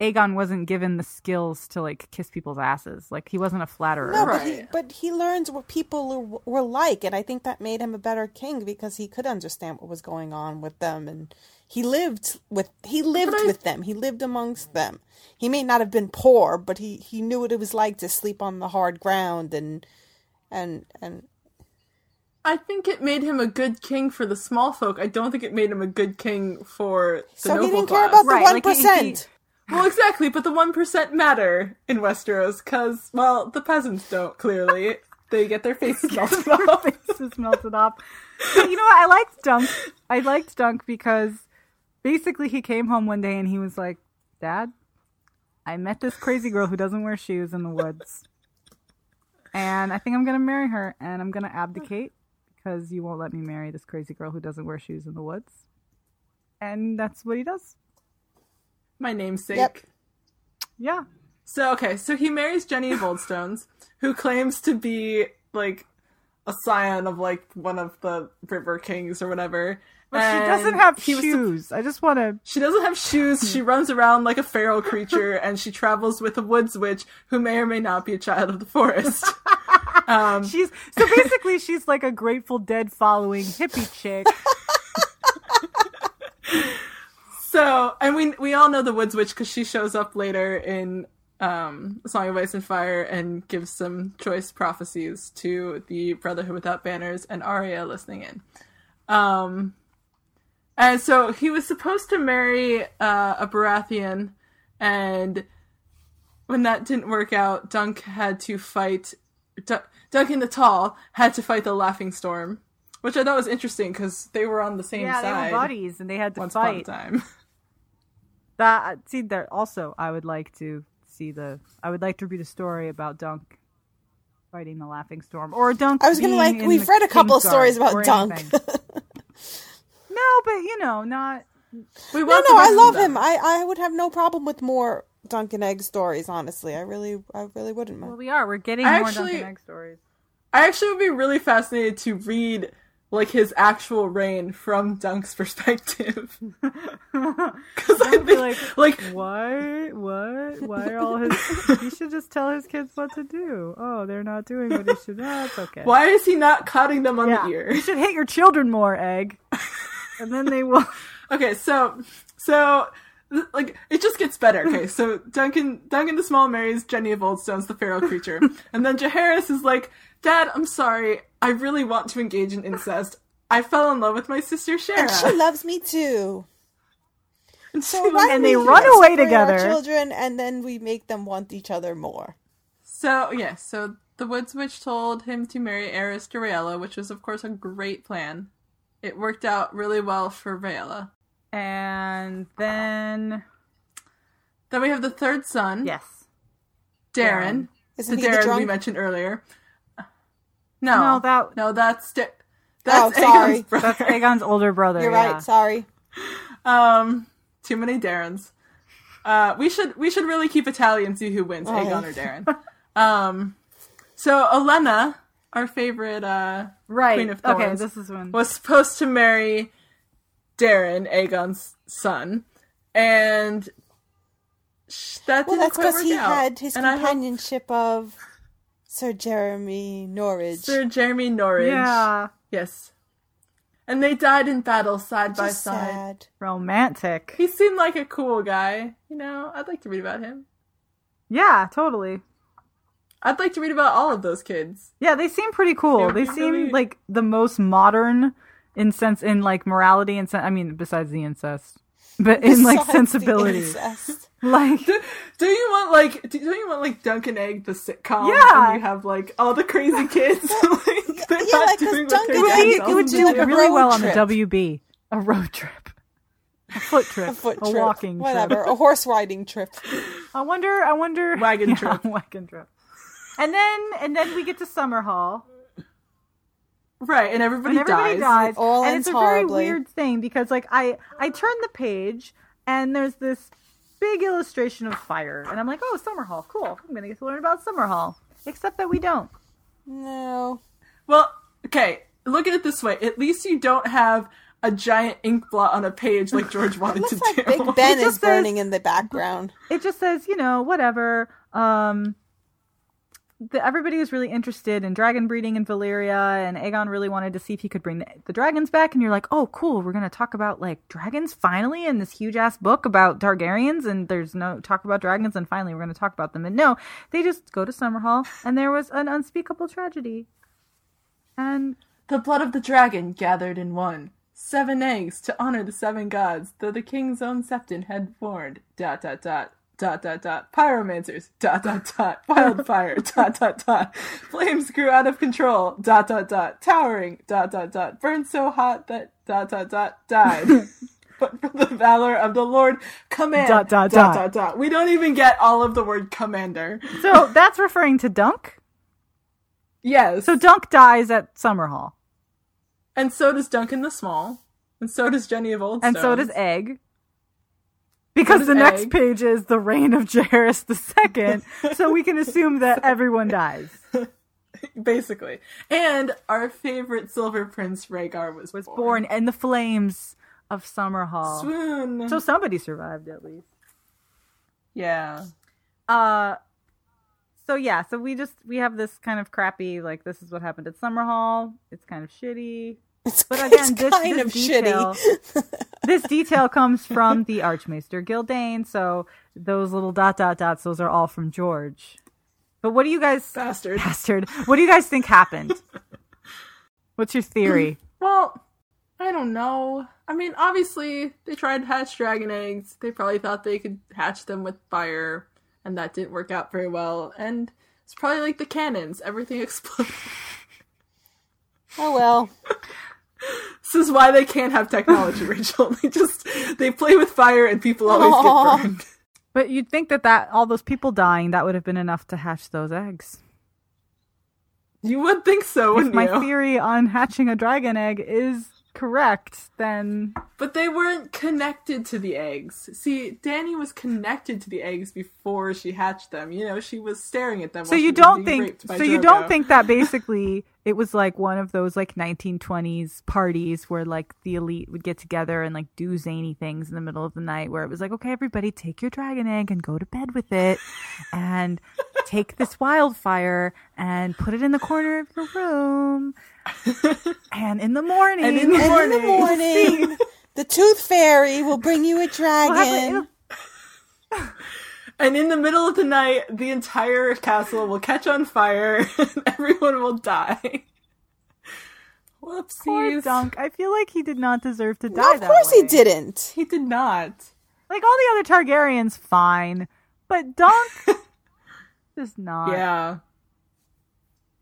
Aegon wasn't given the skills to like kiss people's asses. Like he wasn't a flatterer. No, but he but he learns what people were, were like, and I think that made him a better king because he could understand what was going on with them, and he lived with he lived I- with them. He lived amongst them. He may not have been poor, but he he knew what it was like to sleep on the hard ground and and and I think it made him a good king for the small folk. I don't think it made him a good king for the so noble he didn't class. care about the Right, one like, he- percent. Well, exactly, but the one percent matter in Westeros because, well, the peasants don't. Clearly, they get their faces melted off. faces melted off. But you know what? I liked Dunk. I liked Dunk because basically he came home one day and he was like, "Dad, I met this crazy girl who doesn't wear shoes in the woods, and I think I'm gonna marry her, and I'm gonna abdicate because you won't let me marry this crazy girl who doesn't wear shoes in the woods." And that's what he does. My namesake. Yep. Yeah. So okay, so he marries Jenny of Oldstones, who claims to be like a scion of like one of the River Kings or whatever. But she doesn't have he was shoes. I just want to. she doesn't have shoes. She runs around like a feral creature, and she travels with a woods witch who may or may not be a child of the forest. um, She's so basically she's like a Grateful Dead following hippie chick. So, and we we all know the Woods Witch because she shows up later in um, Song of Ice and Fire and gives some choice prophecies to the Brotherhood Without Banners and Arya listening in. Um, and so he was supposed to marry uh, a Baratheon, and when that didn't work out, Dunk had to fight. D- Duncan the Tall had to fight the Laughing Storm, which I thought was interesting because they were on the same yeah, side they were buddies and they had to fight once upon a time. That uh, see there also I would like to see the I would like to read a story about Dunk fighting the Laughing Storm or Dunk. I was gonna like. We've read a couple of stories about Dunk. no, but you know, not We no, no, I love him. I, I would have no problem with more Dunk and Egg stories. Honestly, I really, I really wouldn't. Mind. Well, we are. We're getting I more actually- Dunk and Egg stories. I actually would be really fascinated to read like his actual reign from Dunk's perspective. Because I Don't be think, like, like, Why? What? Why are all his? he should just tell his kids what to do. Oh, they're not doing what he should. Ah, That's okay. why is he not cutting them on Yeah, the ear? you should hit your children more, Egg, and then they will. Okay, so so like it just gets better. Okay, so Duncan Duncan the Small marries Jenny of Oldstones, the feral creature, and then Jaehaerys is like, "Dad, I'm sorry. I really want to engage in incest. I fell in love with my sister And she loves me too. And So she why And they run away bring our together. children, and then we make them want each other more. So yeah, so the Woods Witch told him to marry Aerys to Rhaella, which was of course a great plan. It worked out really well for Rhaella. And then Then we have the third son, yes, Daeron. Isn't the he the Daeron we mentioned earlier. No, No, that- no, that's Da- that's Oh, sorry. Aegon's brother. that's Aegon's older brother. You're yeah. right. Sorry. Um, too many Daerons. Uh, we should we should really keep tally and see who wins, Oh. Aegon or Daeron. um, so Olenna, our favorite uh, Right. Queen of okay, Thorns, this is when. was supposed to marry Daeron, Aegon's son, and that Well, didn't that's quite because he out. had his and companionship of Sir Jeremy Norridge. Sir Jeremy Norridge. Yeah, Yes. And they died in battle side by Just side. sad. romantic. He seemed like a cool guy. You know, I'd like to read about him. Yeah, totally. I'd like to read about all of those kids. Yeah, they seem pretty cool. They They seem really- like the most modern in sense in like morality and sen- I mean besides the incest, but in like sensibility. Like Do, do you want like do, don't you want like Duncan Egg the sitcom? Yeah. And you have like all the crazy kids. like, they're yeah, not like, 'cause doing what Duncan Egg, it would, supposed it would do do like really road well on the WB. A road trip. A foot trip. A foot a trip. walking Whatever. trip. A horse riding trip. I wonder I wonder Wagon Yeah, trip. wagon trip. And then and then we get to Summerhall. Right, and everybody, and everybody dies. dies. All and ends it's a very weird thing because like I I turn the page and there's this big illustration of fire and I'm like, oh, Summerhall, cool. I'm gonna get to learn about Summerhall. Except that we don't. No. Well, okay, look at it this way. At least you don't have a giant ink blot on a page like George wanted to Looks like do. Big Ben is says- burning in the background. It just says, you know, whatever. Um the, everybody was really interested in dragon breeding in Valyria, and Aegon really wanted to see if he could bring the, the dragons back. And you're like, oh, cool, we're gonna talk about like dragons finally in this huge ass book about Targaryens, and there's no talk about dragons, and finally we're gonna talk about them. And no, they just go to Summerhall, and there was an unspeakable tragedy. And The blood of the dragon gathered in one. Seven eggs to honor the seven gods, though the king's own septon had warned. Dot dot dot. Dot dot dot. Pyromancers. Dot dot dot. Wildfire. dot dot dot. Flames grew out of control. Dot dot dot. Towering. Dot dot dot. Burned so hot that dot dot dot died. but for the valor of the Lord, command. Dot, dot, dot dot. dot. We don't even get all of the word commander. so that's referring to Dunk. Yes. So Dunk dies at Summerhall, and so does Duncan the Small. And so does Jenny of Old and so does Egg. Because the is next page is the reign of Jaehaerys the second, so we can assume that everyone dies. Basically. And our favorite silver prince Rhaegar was, Was born in the flames of Summerhall. Swoon. So somebody survived at least. yeah. Uh so yeah, so we just we have this kind of crappy like this is what happened at Summerhall. It's kind of shitty. It's, But again, this, kind this of detail, shitty. this detail comes from the Archmaester Gyldayn, so those little dot dot dots, those are all from George. But what do you guys Bastard. bastard? What do you guys think happened? What's your theory? Well, I don't know. I mean, obviously, they tried to hatch dragon eggs. They probably thought they could hatch them with fire, and that didn't work out very well. And it's probably like the cannons. Everything exploded. oh well. this is why they can't have technology, Rachel. They just, they play with fire and people always Aw. get burned. But you'd think that that all those people dying that would have been enough to hatch those eggs. You would think so, If my you? theory on hatching a dragon egg is correct, then But they weren't connected to the eggs. See, Dany was connected to the eggs before she hatched them. You know, she was staring at them. so you don't think so you don't think that basically it was like one of those like 1920s parties where like the elite would get together and like do zany things in the middle of the night where it was like okay everybody take your dragon egg and go to bed with it and take this wildfire and put it in the corner of your room and in the morning And in the And in morning. the morning, the tooth fairy will bring you a dragon. a- And in the middle of the night, the entire castle will catch on fire and everyone will die. Poor Whoopsies. Dunk. I feel like he did not deserve to die. No, of course he didn't. He did not. Like all the other Targaryens, fine, but Dunk does not. Yeah.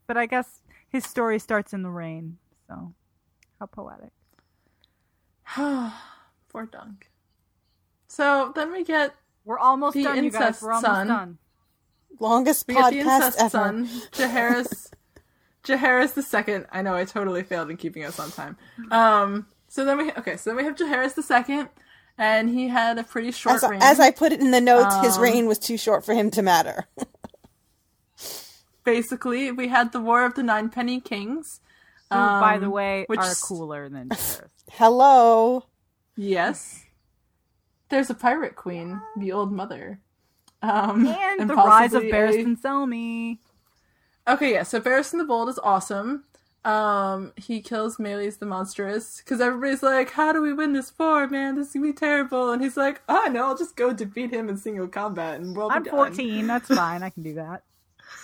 But I guess his story starts in the rain, so how poetic. Poor Dunk. So then we get We're almost The done, you guys. We're almost son. done. Longest we get the podcast incest ever. son, Jaehaerys. Jaehaerys the second. I know I totally failed in keeping us on time. Um. So then we okay. So then we have Jaehaerys the second, and he had a pretty short As, reign. as I put it in the notes, his Um, reign was too short for him to matter. Basically, we had the War of the Nine Penny Kings. Who, by Um, the way, which are cooler than Jaehaerys. Hello. Yes. There's a pirate queen, the old mother. Um, and the rise of Barristan Selmy. a- Okay, yeah, so Barristan the Bold is awesome. Um, he kills Maelys the Monstrous, because everybody's like, how do we win this war, man? This is gonna be terrible. And he's like, oh no, I'll just go defeat him in single combat and we'll I'm done." 14. That's fine. I can do that.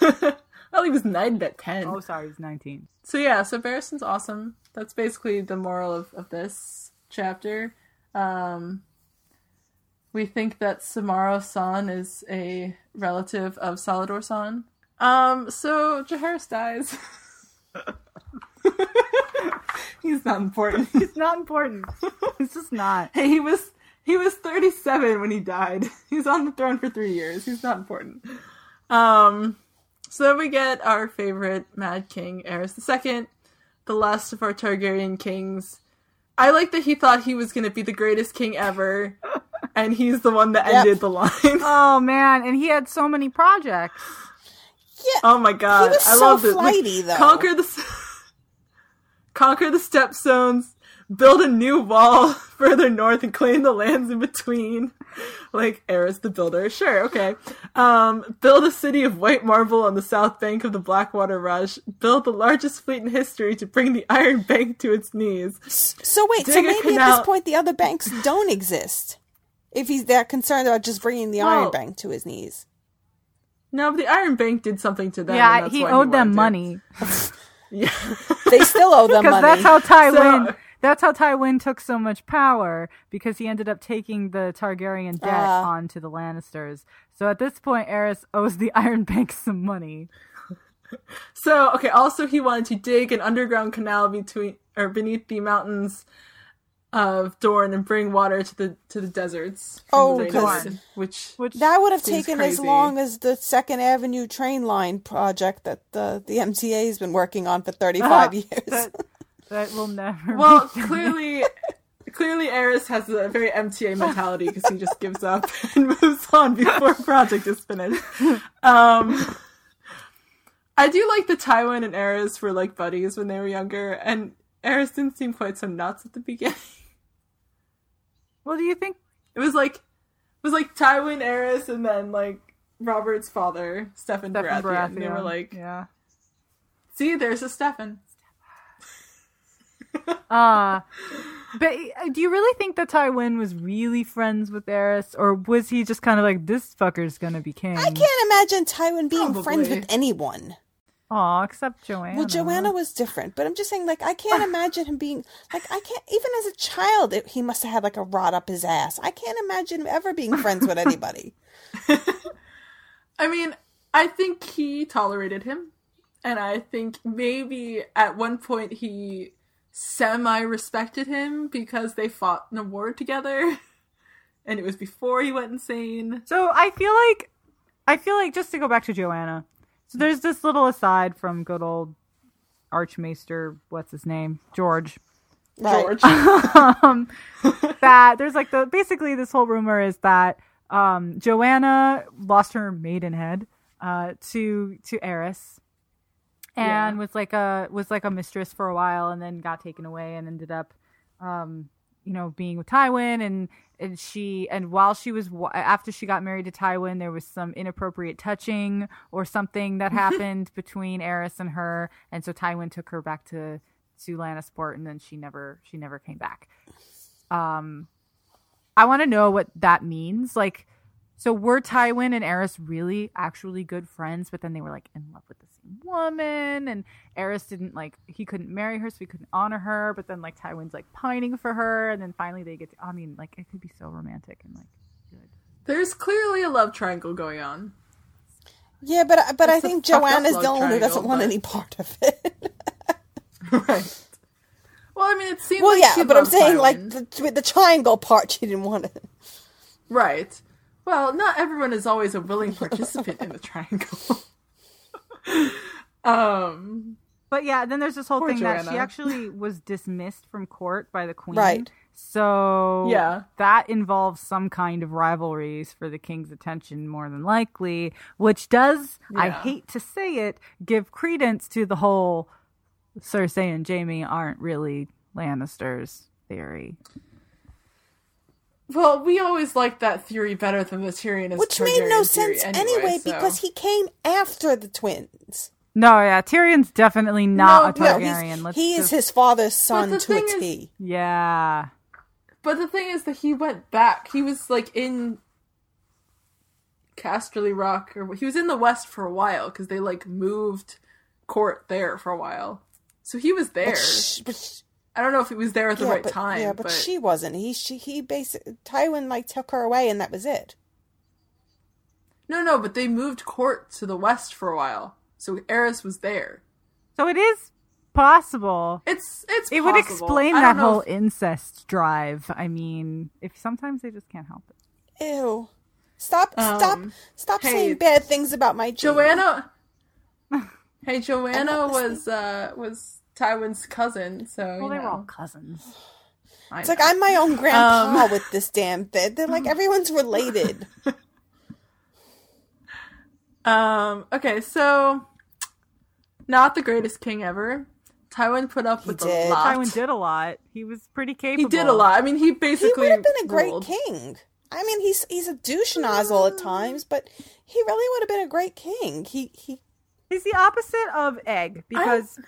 well, he was knighted at 10. Oh, sorry, he's 19. So yeah, so Barristan's awesome. That's basically the moral of, of this chapter. Um, we think that Samarro Saan is a relative of Salladhor Saan. Um, so Jaehaerys dies. He's not important. He's not important. It's just not. hey, he was he was 37 when he died. He's on the throne for three years. He's not important. Um, so then we get our favorite Mad King, Aerys II, the last of our Targaryen kings. I like that he thought he was going to be the greatest king ever, and he's the one that Yep. ended the line. Oh man, and he had so many projects. Yeah. oh my god, He was I so love it. flighty, though. Conquer the conquer the stepstones, build a new wall further north, and claim the lands in between. Like Aerys the Builder, sure, okay. Um, build a city of white marble on the south bank of the Blackwater Rush. Build the largest fleet in history to bring the Iron Bank to its knees. So wait, so Dig a maybe at this point the other banks don't exist. If he's that concerned about just bringing the Well- Iron Bank to his knees. No, but the Iron Bank did something to them. and yeah, that's he why owed them money Yeah. They still owe them because money. that's how Tywin. So- that's how Tywin took so much power because he ended up taking the Targaryen debt Ah. onto the Lannisters. So at this point, Aerys owes the Iron Bank some money. So, okay, also he wanted to dig an underground canal between or beneath the mountains of Dorne and bring water to the to the deserts. Oh, the rain 'cause- which Which that would have Seems taken as long as the Second Avenue train line project that the the MTA has been working on for 35 years. that, that will never. well, be clearly clearly clearly Aerys has a very MTA mentality because he just gives up and moves on before a project is finished. Um, I do like the Tywin and Aerys were like buddies when they were younger, and Aerys didn't seem quite so nuts at the beginning. Well, do you think? It was like it was like Tywin, Aerys, and then like Robert's father, Steffon Steffon Baratheon. And they were like, yeah. "See, there's a Steffon." Uh but uh, do you really think that Tywin was really friends with Aerys, or was he just kind of like this fucker's gonna be king? I can't imagine Tywin being friends with anyone. Aw, except Joanna. Well, Joanna was different, but I'm just saying, like, I can't imagine him being like, I can't even as a child, it, he must have had like a rod up his ass. I can't imagine him ever being friends with anybody. I mean, I think he tolerated him, and I think maybe at one point he semi respected him because they fought in a war together, and it was before he went insane. So I feel like, I feel like just to go back to Joanna. So there's this little aside from good old Archmaester, what's his name, George. George. um, that there's like the basically this whole rumor is that um, Joanna lost her maidenhead uh, to to Aerys, and Yeah. was like a was like a mistress for a while, and then got taken away and ended up, um, you know, being with Tywin, and and she and while she was after she got married to Tywin, there was some inappropriate touching or something that happened between Aerys and her, and so Tywin took her back to to Lannisport, and then she never she never came back. Um, I want to know what that means. Like, so were Tywin and Aerys really actually good friends, but then they were like in love with the same woman, and Aerys didn't like he couldn't marry her, so he couldn't honor her. But then like Tywin's like pining for her, and then finally they get. To, I mean, like it could be so romantic and like good. There's clearly a love triangle going on. Yeah, but but I It's a think fucked up Joanna's love the one who doesn't triangle, want any part of it. right. Well, I mean, it seems well, like yeah, she but I'm saying Tywin. like the, with the triangle part, she didn't want it. Right. Well, not everyone is always a willing participant in the triangle. um. But yeah, then there's this whole thing that she actually was dismissed from court by the queen. Right. So Yeah. that involves some kind of rivalries for the king's attention more than likely, which does, I hate to say it, give credence to the whole Cersei and Jaime aren't really Lannisters theory. Well, we always liked that theory better than the Tyrion is Which made no sense anyway, so- because he came after the twins. No, yeah, Tyrion's definitely not No, a no, No, Targaryen. he's, Let's he is his father's son the to a thing is- Yeah. But the thing is that he went back. He was like in Casterly Rock, or he was in the West for a while because they like moved court there for a while. So he was there. But sh- but sh- I don't know if he was there at the yeah, right but, time. yeah, but, she wasn't. He she he basically Tywin like took her away, and that was it. no, no, but they moved court to the West for a while. So Aerys was there. So it is possible. It's it's It would possible. explain that whole if- incest drive. I mean, if sometimes they just can't help it. Ew! Stop! stop! Um, Stop hey, saying bad things about my Jaime. Joanna. hey, Joanna was uh was Tywin's cousin. So Well, you they were all cousins. I It's like. I'm my own grandpa Um, with this damn thing. They're like everyone's related. Um. Okay. So, not the greatest king ever. Tywin put up with did. a lot. Tywin did a lot. He was pretty capable. He did a lot. I mean, he basically he basically would have been a great ruled. king. I mean, he's he's a douche nozzle at times, but he really would have been a great king. He he He's the opposite of Egg because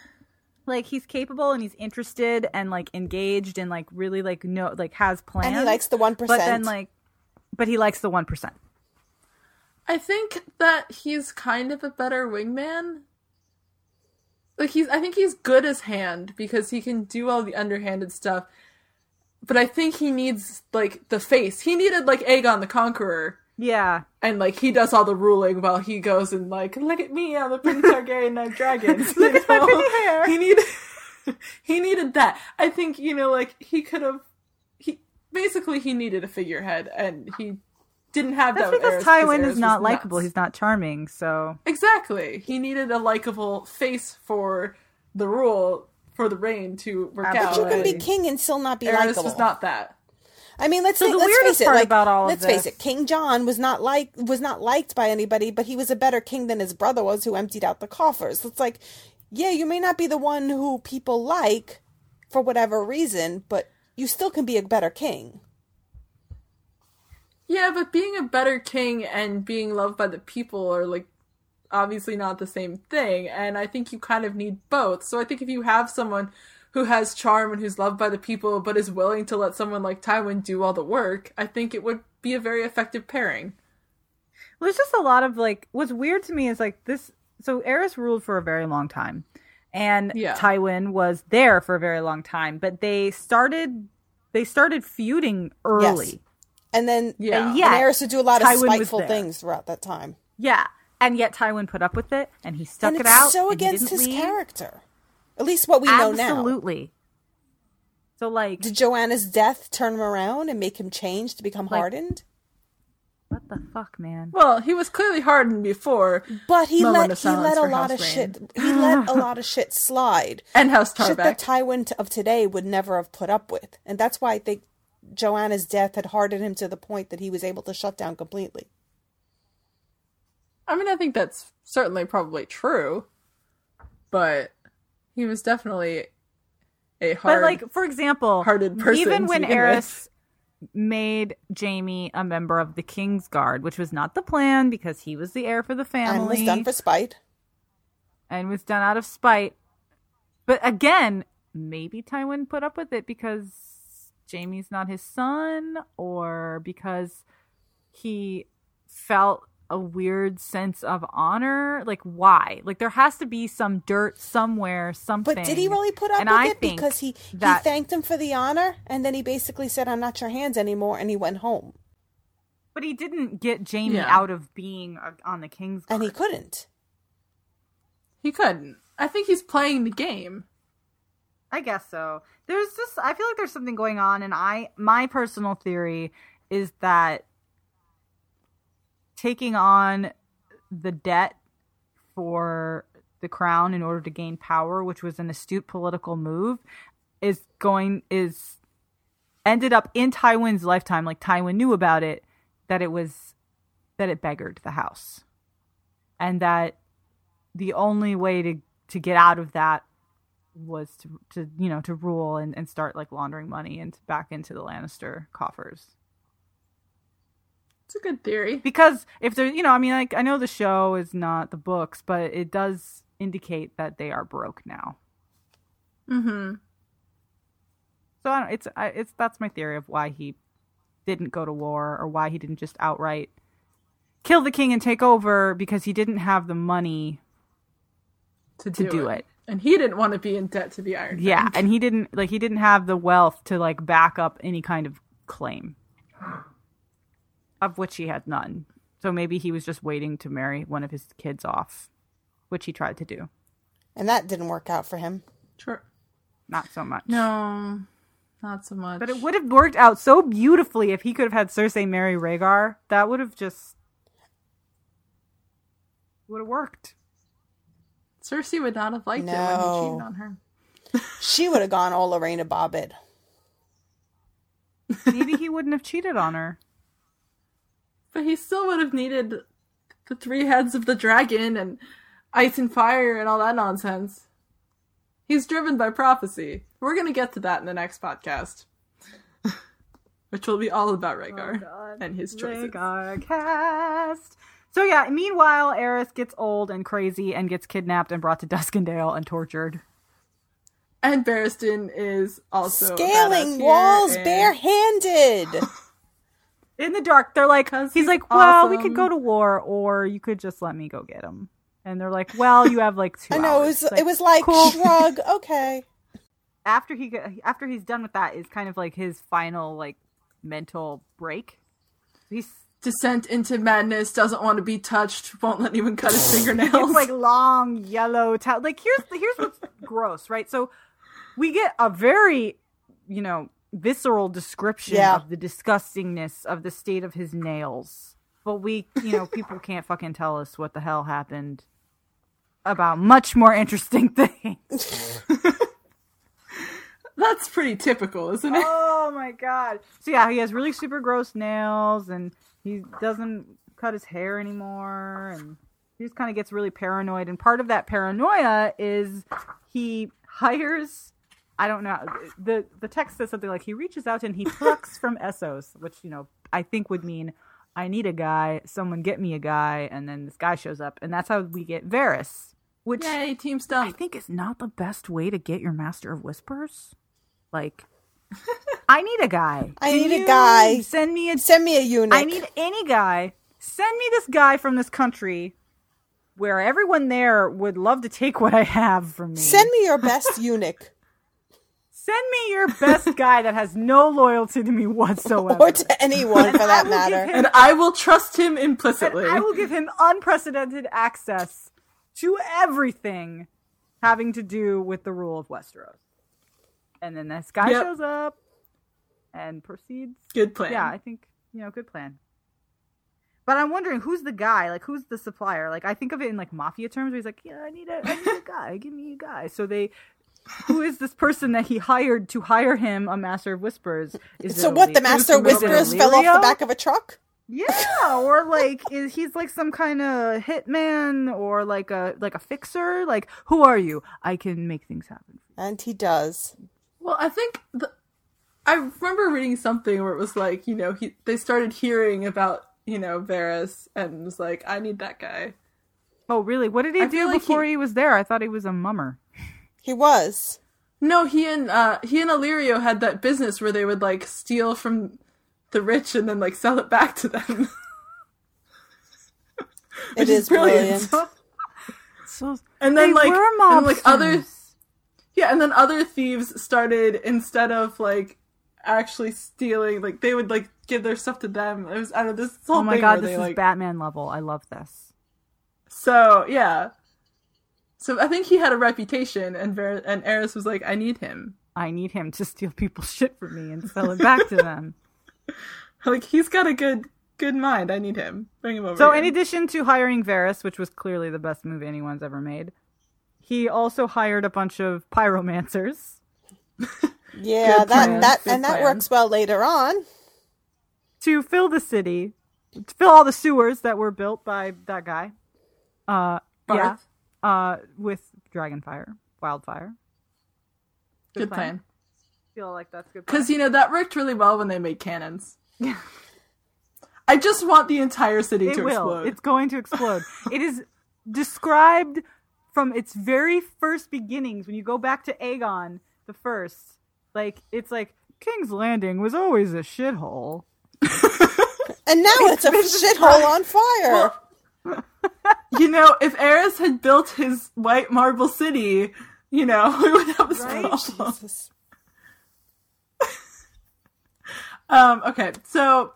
like he's capable and he's interested and like engaged and like really like no like has plans. and he likes the one but then like but he likes the one percent. I think that he's kind of a better wingman. Like he's, I think he's good as hand because he can do all the underhanded stuff. But I think he needs like the face. He needed like Aegon the Conqueror, Yeah. and like he does all the ruling while he goes and like, look at me, I'm the Prince Targaryen of dragons. Look you at my pretty hair. He needed, he needed that. I think you know, like he could have. He basically he needed a figurehead, and he didn't have That's that. with because Aerys, Tywin Aerys is not likable. He's not charming. So Exactly. He needed a likable face for the rule for the reign to work ah, Absolutely. out. But you can be king and still not be Aerys likable. was not that. I mean, let's So say, the let's weirdest face it. Like, about all of let's face it. King John was not like was not liked by anybody, but he was a better king than his brother was, who emptied out the coffers. It's like, yeah, you may not be the one who people like for whatever reason, but you still can be a better king. Yeah, but being a better king and being loved by the people are like obviously not the same thing, and I think you kind of need both. So I think if you have someone who has charm and who's loved by the people but is willing to let someone like Tywin do all the work, I think it would be a very effective pairing. Well, there's just a lot of like what's weird to me is like this. So Aerys ruled for a very long time, and Yeah. Tywin was there for a very long time. But they started they started feuding early. And then Yeah. and, yet, and Aerys would do a lot of Tywin was spiteful things throughout that time. Yeah, and yet Tywin put up with it, and he stuck and it out. so and he against didn't his leave. character. At least what we know now. Absolutely. So like, Did Joanna's death turn him around and make him change to become Like- hardened? what the fuck, man? Well, he was clearly hardened before, But he Moment let he let a lot House of Rain. shit. He let a lot of shit slide. and House Shit that Tarbeck. Tywin of today would never have put up with, and that's why I think Joanna's death had hardened him to the point that he was able to shut down completely. I mean, I think that's certainly probably true, but he was definitely a hard. but like, for example, hearted person even when Aerys made Jaime a member of the King's Guard, which was not the plan because he was the heir for the family, And was done for spite. and was done out of spite. But again, maybe Tywin put up with it because Jaime's not his son, or because he felt a weird sense of honor. Like, why? Like, there has to be some dirt somewhere, something. But did he really put up And with I it? think Because he, that- he thanked him for the honor, and then he basically said, I'm not your hands anymore, and he went home. But he didn't get Jaime Yeah. out of being uh, on the King's Guard. And he couldn't. he couldn't. I think he's playing the game. I guess so. There's just I feel like there's something going on and I my personal theory is that taking on the debt for the crown in order to gain power, which was an astute political move, is going is ended up in Tywin's lifetime like Tywin knew about it that it was that it beggared the house. And that the only way to to get out of that was to to you know to rule and, and start like laundering money and back into the Lannister coffers. It's a good theory. Because if there you know, I mean like I know the show is not the books, but it does indicate that they are broke now. Mm-hmm. So I don't, it's I, it's that's my theory of why he didn't go to war or why he didn't just outright kill the king and take over because he didn't have the money To to do, do it. it. and he didn't want to be in debt to the Iron. Yeah, and he didn't like he didn't have the wealth to like back up any kind of claim. Of which he had none. So maybe he was just waiting to marry one of his kids off, which he tried to do. And that didn't work out for him. Sure. Not so much. No, not so much. But it would have worked out so beautifully if he could have had Cersei marry Rhaegar. That would have just would have worked. Cersei would not have liked it when he cheated on her. She would have gone all Lorena Bobbitt. Maybe he wouldn't have cheated on her. But he still would have needed the three heads of the dragon and ice and fire and all that nonsense. He's driven by prophecy. We're gonna get to that in the next podcast. Which will be all about Rhaegar oh, and his choices. Rhaegar cast. So yeah, meanwhile, Aerys gets old and crazy and gets kidnapped and brought to Duskendale and tortured. And Barristan is also Scaling walls and- barehanded. In the dark, they're like, he's he's like, well, we could go to war, or you could just let me go get him. And they're like, well, you have like two. I know it was It's it was like cool. shrug. Okay. after he after he's done with that is kind of like his final like mental break. He's Descent into madness, doesn't want to be touched, won't let anyone cut his fingernails. it's like long yellow towel. Like here's here's what's gross, right? So we get a very you know visceral description Yeah. of the disgustingness of the state of his nails, but we you know people can't fucking tell us what the hell happened about much more interesting things. That's pretty typical, isn't it? oh my god. So yeah, he has really super gross nails and he doesn't cut his hair anymore and he just kind of gets really paranoid and part of that paranoia is he hires I don't know the the text says something like he reaches out and he plucks from Essos, which you know I think would mean I need a guy, someone get me a guy, and then this guy shows up, and that's how we get Varys, which Yay, Team I think is not the best way to get your Master of Whispers. Like, I need a guy. I Can need a guy. Send me a. Send me a eunuch. I need any guy. Send me this guy from this country where everyone there would love to take what I have from me. Send me your best eunuch. Send me your best guy that has no loyalty to me whatsoever. Or to anyone for that matter. him- And I will trust him And implicitly. I will give him unprecedented access to everything having to do with the rule of Westeros. And then this guy Yep. shows up and proceeds. Good plan. Yeah, I think, you know, good plan. But I'm wondering who's the guy? Like, who's the supplier? Like, I think of it in like mafia terms. Where he's like, "Yeah, I need a, I need a guy. Give me a guy." So they, who is this person that he hired to hire him a master of whispers? Is So it what? The Master of Whispers fell off the back of a truck? Yeah, or like is he's like some kind of hitman or like a like a fixer? Like who are you? I can make things happen. And he does. Well, I think the, I remember reading something where it was like, you know, he they started hearing about, you know, Varys and was like, I need that guy. Oh, really? What did he I do feel like before he- he... was there? I thought he was a mummer. He was. No, he and uh he and Illyrio had that business where they would like steal from the rich and then like sell it back to them. it is, is brilliant. brilliant. So And then they like were and, like other. Yeah, and then other thieves started instead of like actually stealing, like they would like give their stuff to them. It was out don't this whole Oh my thing god, this they is like Batman level. I love this. so yeah. So I think he had a reputation, and Ver- and Aerys was like, "I need him. I need him to steal people's shit from me and sell it back to them. Like he's got a good good mind. I need him. Bring him over." So, here. in addition to hiring Varys, which was clearly the best move anyone's ever made, he also hired a bunch of pyromancers Yeah, Good that plan, that good and that plan. works well later on. to fill the city, to fill all the sewers that were built by that guy. Uh, yeah, Barth. Uh, with dragonfire, wildfire. good plan. Feel like that's good. Because you know that worked really well when they made cannons. I just want the entire city it to will. explode. It's going to explode. it is described from its very first beginnings. When you go back to Aegon the First, like it's like King's Landing was always a shithole. And now it's a shithole on fire. You know, if Aerys had built his white marble city, you know, we would have this Right? problem. Jesus. Um, okay, so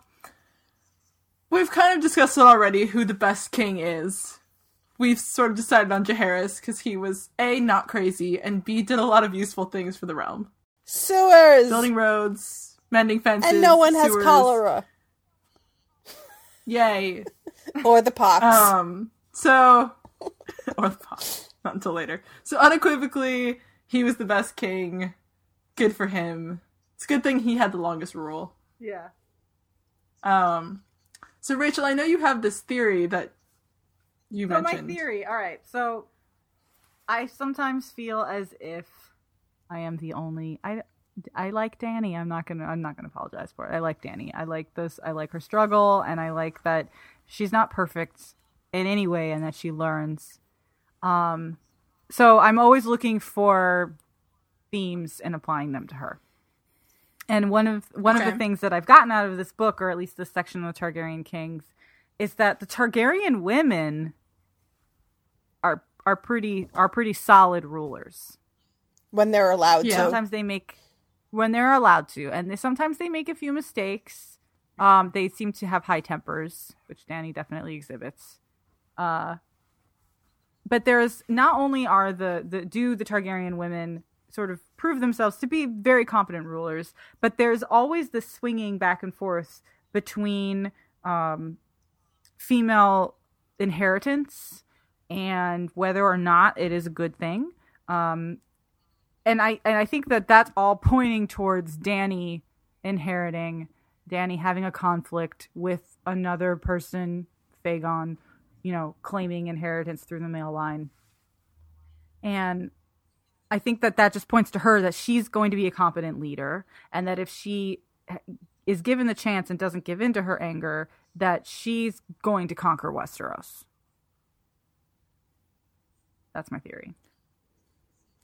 we've kind of discussed it already who the best king is. We've sort of decided on Jaehaerys because he was A, not crazy, and B, did a lot of useful things for the realm. Sewers. Building roads, mending fences. and no one has sewers. cholera Yay. or the pox. Um, so, or the pop, not until later. So unequivocally, he was the best king. Good for him. It's a good thing he had the longest rule. Yeah. Um, so Rachel, I know you have this theory that you So mentioned. my theory. All right. So I sometimes feel as if I am the only. I I like Dany. I'm not gonna. I'm not gonna apologize for it. I like Dany. I like this. I like her struggle, and I like that she's not perfect in any way, and that she learns. Um, so I'm always looking for themes and applying them to her. And one of one of the things that I've gotten out of this book, or at least this section of the Targaryen Kings, is that the Targaryen women are are pretty are pretty solid rulers. when they're allowed Yeah. to. Sometimes they make when they're allowed to, and they, sometimes they make a few mistakes. Um, they seem to have high tempers, which Dany definitely exhibits. Uh, but there's not only are the, the do the Targaryen women sort of prove themselves to be very competent rulers, but there's always this swinging back and forth between um, female inheritance and whether or not it is a good thing. Um, and I and I think that that's all pointing towards Dany inheriting, Dany having a conflict with another person, Fagon, you know, claiming inheritance through the male line. And I think that that just points to her that she's going to be a competent leader and that if she is given the chance and doesn't give in to her anger, that she's going to conquer Westeros. That's my theory.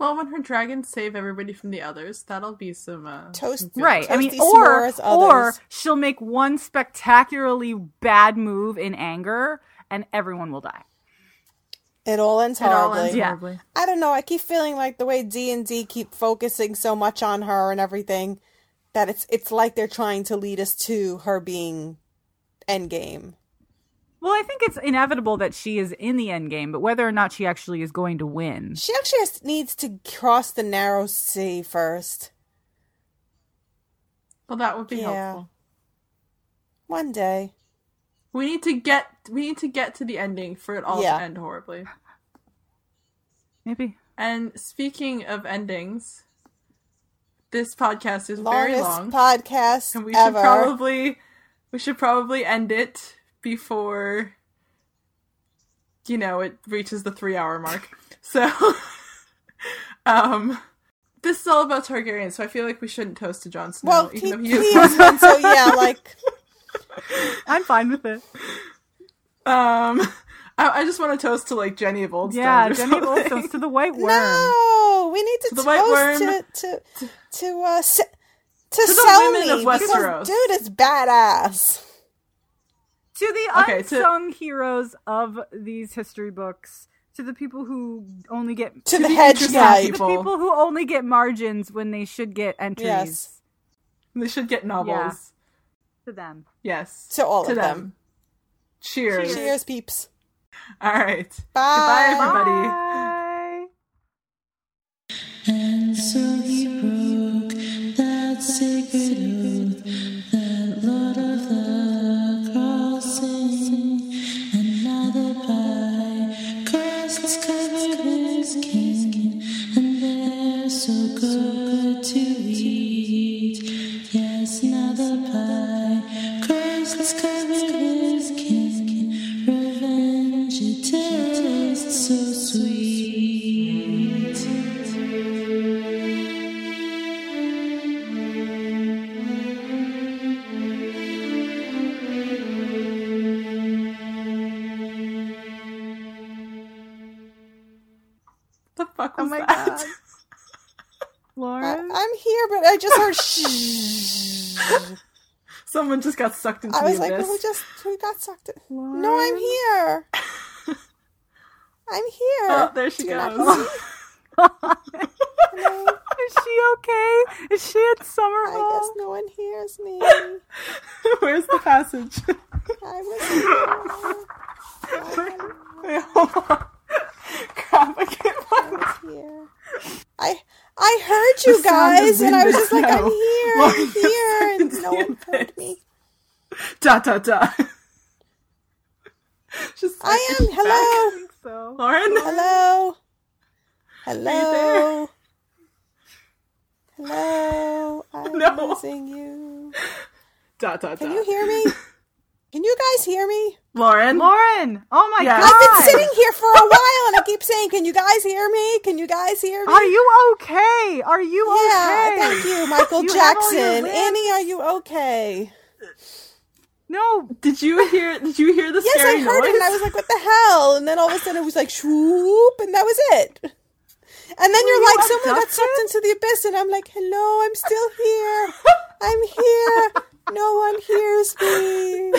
Well, when her dragons save everybody from the others, that'll be some. Uh, Toast, Right. I mean, or or others. she'll make one spectacularly bad move in anger, and everyone will die. It all ends It all horribly. ends Yeah. horribly. I don't know. I keep feeling like the way D and D keep focusing so much on her and everything that it's it's like they're trying to lead us to her being endgame. Well, I think it's inevitable that she is in the end game, but whether or not she actually is going to win. She actually has, needs to cross the narrow sea first. Well, that would be Yeah. helpful. One day. We need to get we need to get to the ending for it all Yeah. to end horribly. Maybe. And speaking of endings, this podcast is very long, podcast and we ever. should probably we should probably end it before you know it reaches the three hour mark. So, um, this is all about Targaryen, so I feel like we shouldn't toast to Jon Snow, well, even he, though he he is. is one, so yeah, like I'm fine with it. Um, I, I just want to toast to like Jenny of Old Yeah, or Jenny something. Bolson's to the White Worm. no, we need to the White toast Worm. to to to uh s- to, the women of Westeros. dude is badass. To the Okay, to- unsung heroes of these history books, to the people who only get To, To the, the hedge interesting guy. to the people. people who only get margins when they should get entries. Yes. They should get novels. Yeah. To them. Yes. To all to of them. them. Cheers. Cheers, peeps. All right. Bye. Goodbye, everybody. Bye. And so he broke that sacred oath, got sucked into I was like, abyss. who just who got sucked in? No, I'm here. I'm here. Oh, there she Do goes. Is she okay? Is she at summer I guess no one hears me. Where's the passage? I was here. Wait, hold on. Crap, I can't find it. here. I I heard you The guys, and I was just like, I'm here, I'm here, and no one heard me. Da da da. Just I am. Hello, So. Lauren. hello, there? hello, hello. I'm No. losing you. Da da da. Can you hear me? Can you guys hear me? Lauren? Lauren! Oh my Yeah. god! I've been sitting here for a while, and I keep saying, "Can you guys hear me? Can you guys hear me?" Are you okay? Are you Yeah, okay? thank you, Michael You have all your Jackson. Annie, are you okay? No, Did you hear? Did you hear the Yes, scary I heard noise? it, and I was like, "What the hell?" And then all of a sudden, it was like swoop, and that was it. And then you're you like, "Someone got sucked into the abyss," and I'm like, "Hello, I'm still here. I'm here. No one hears me."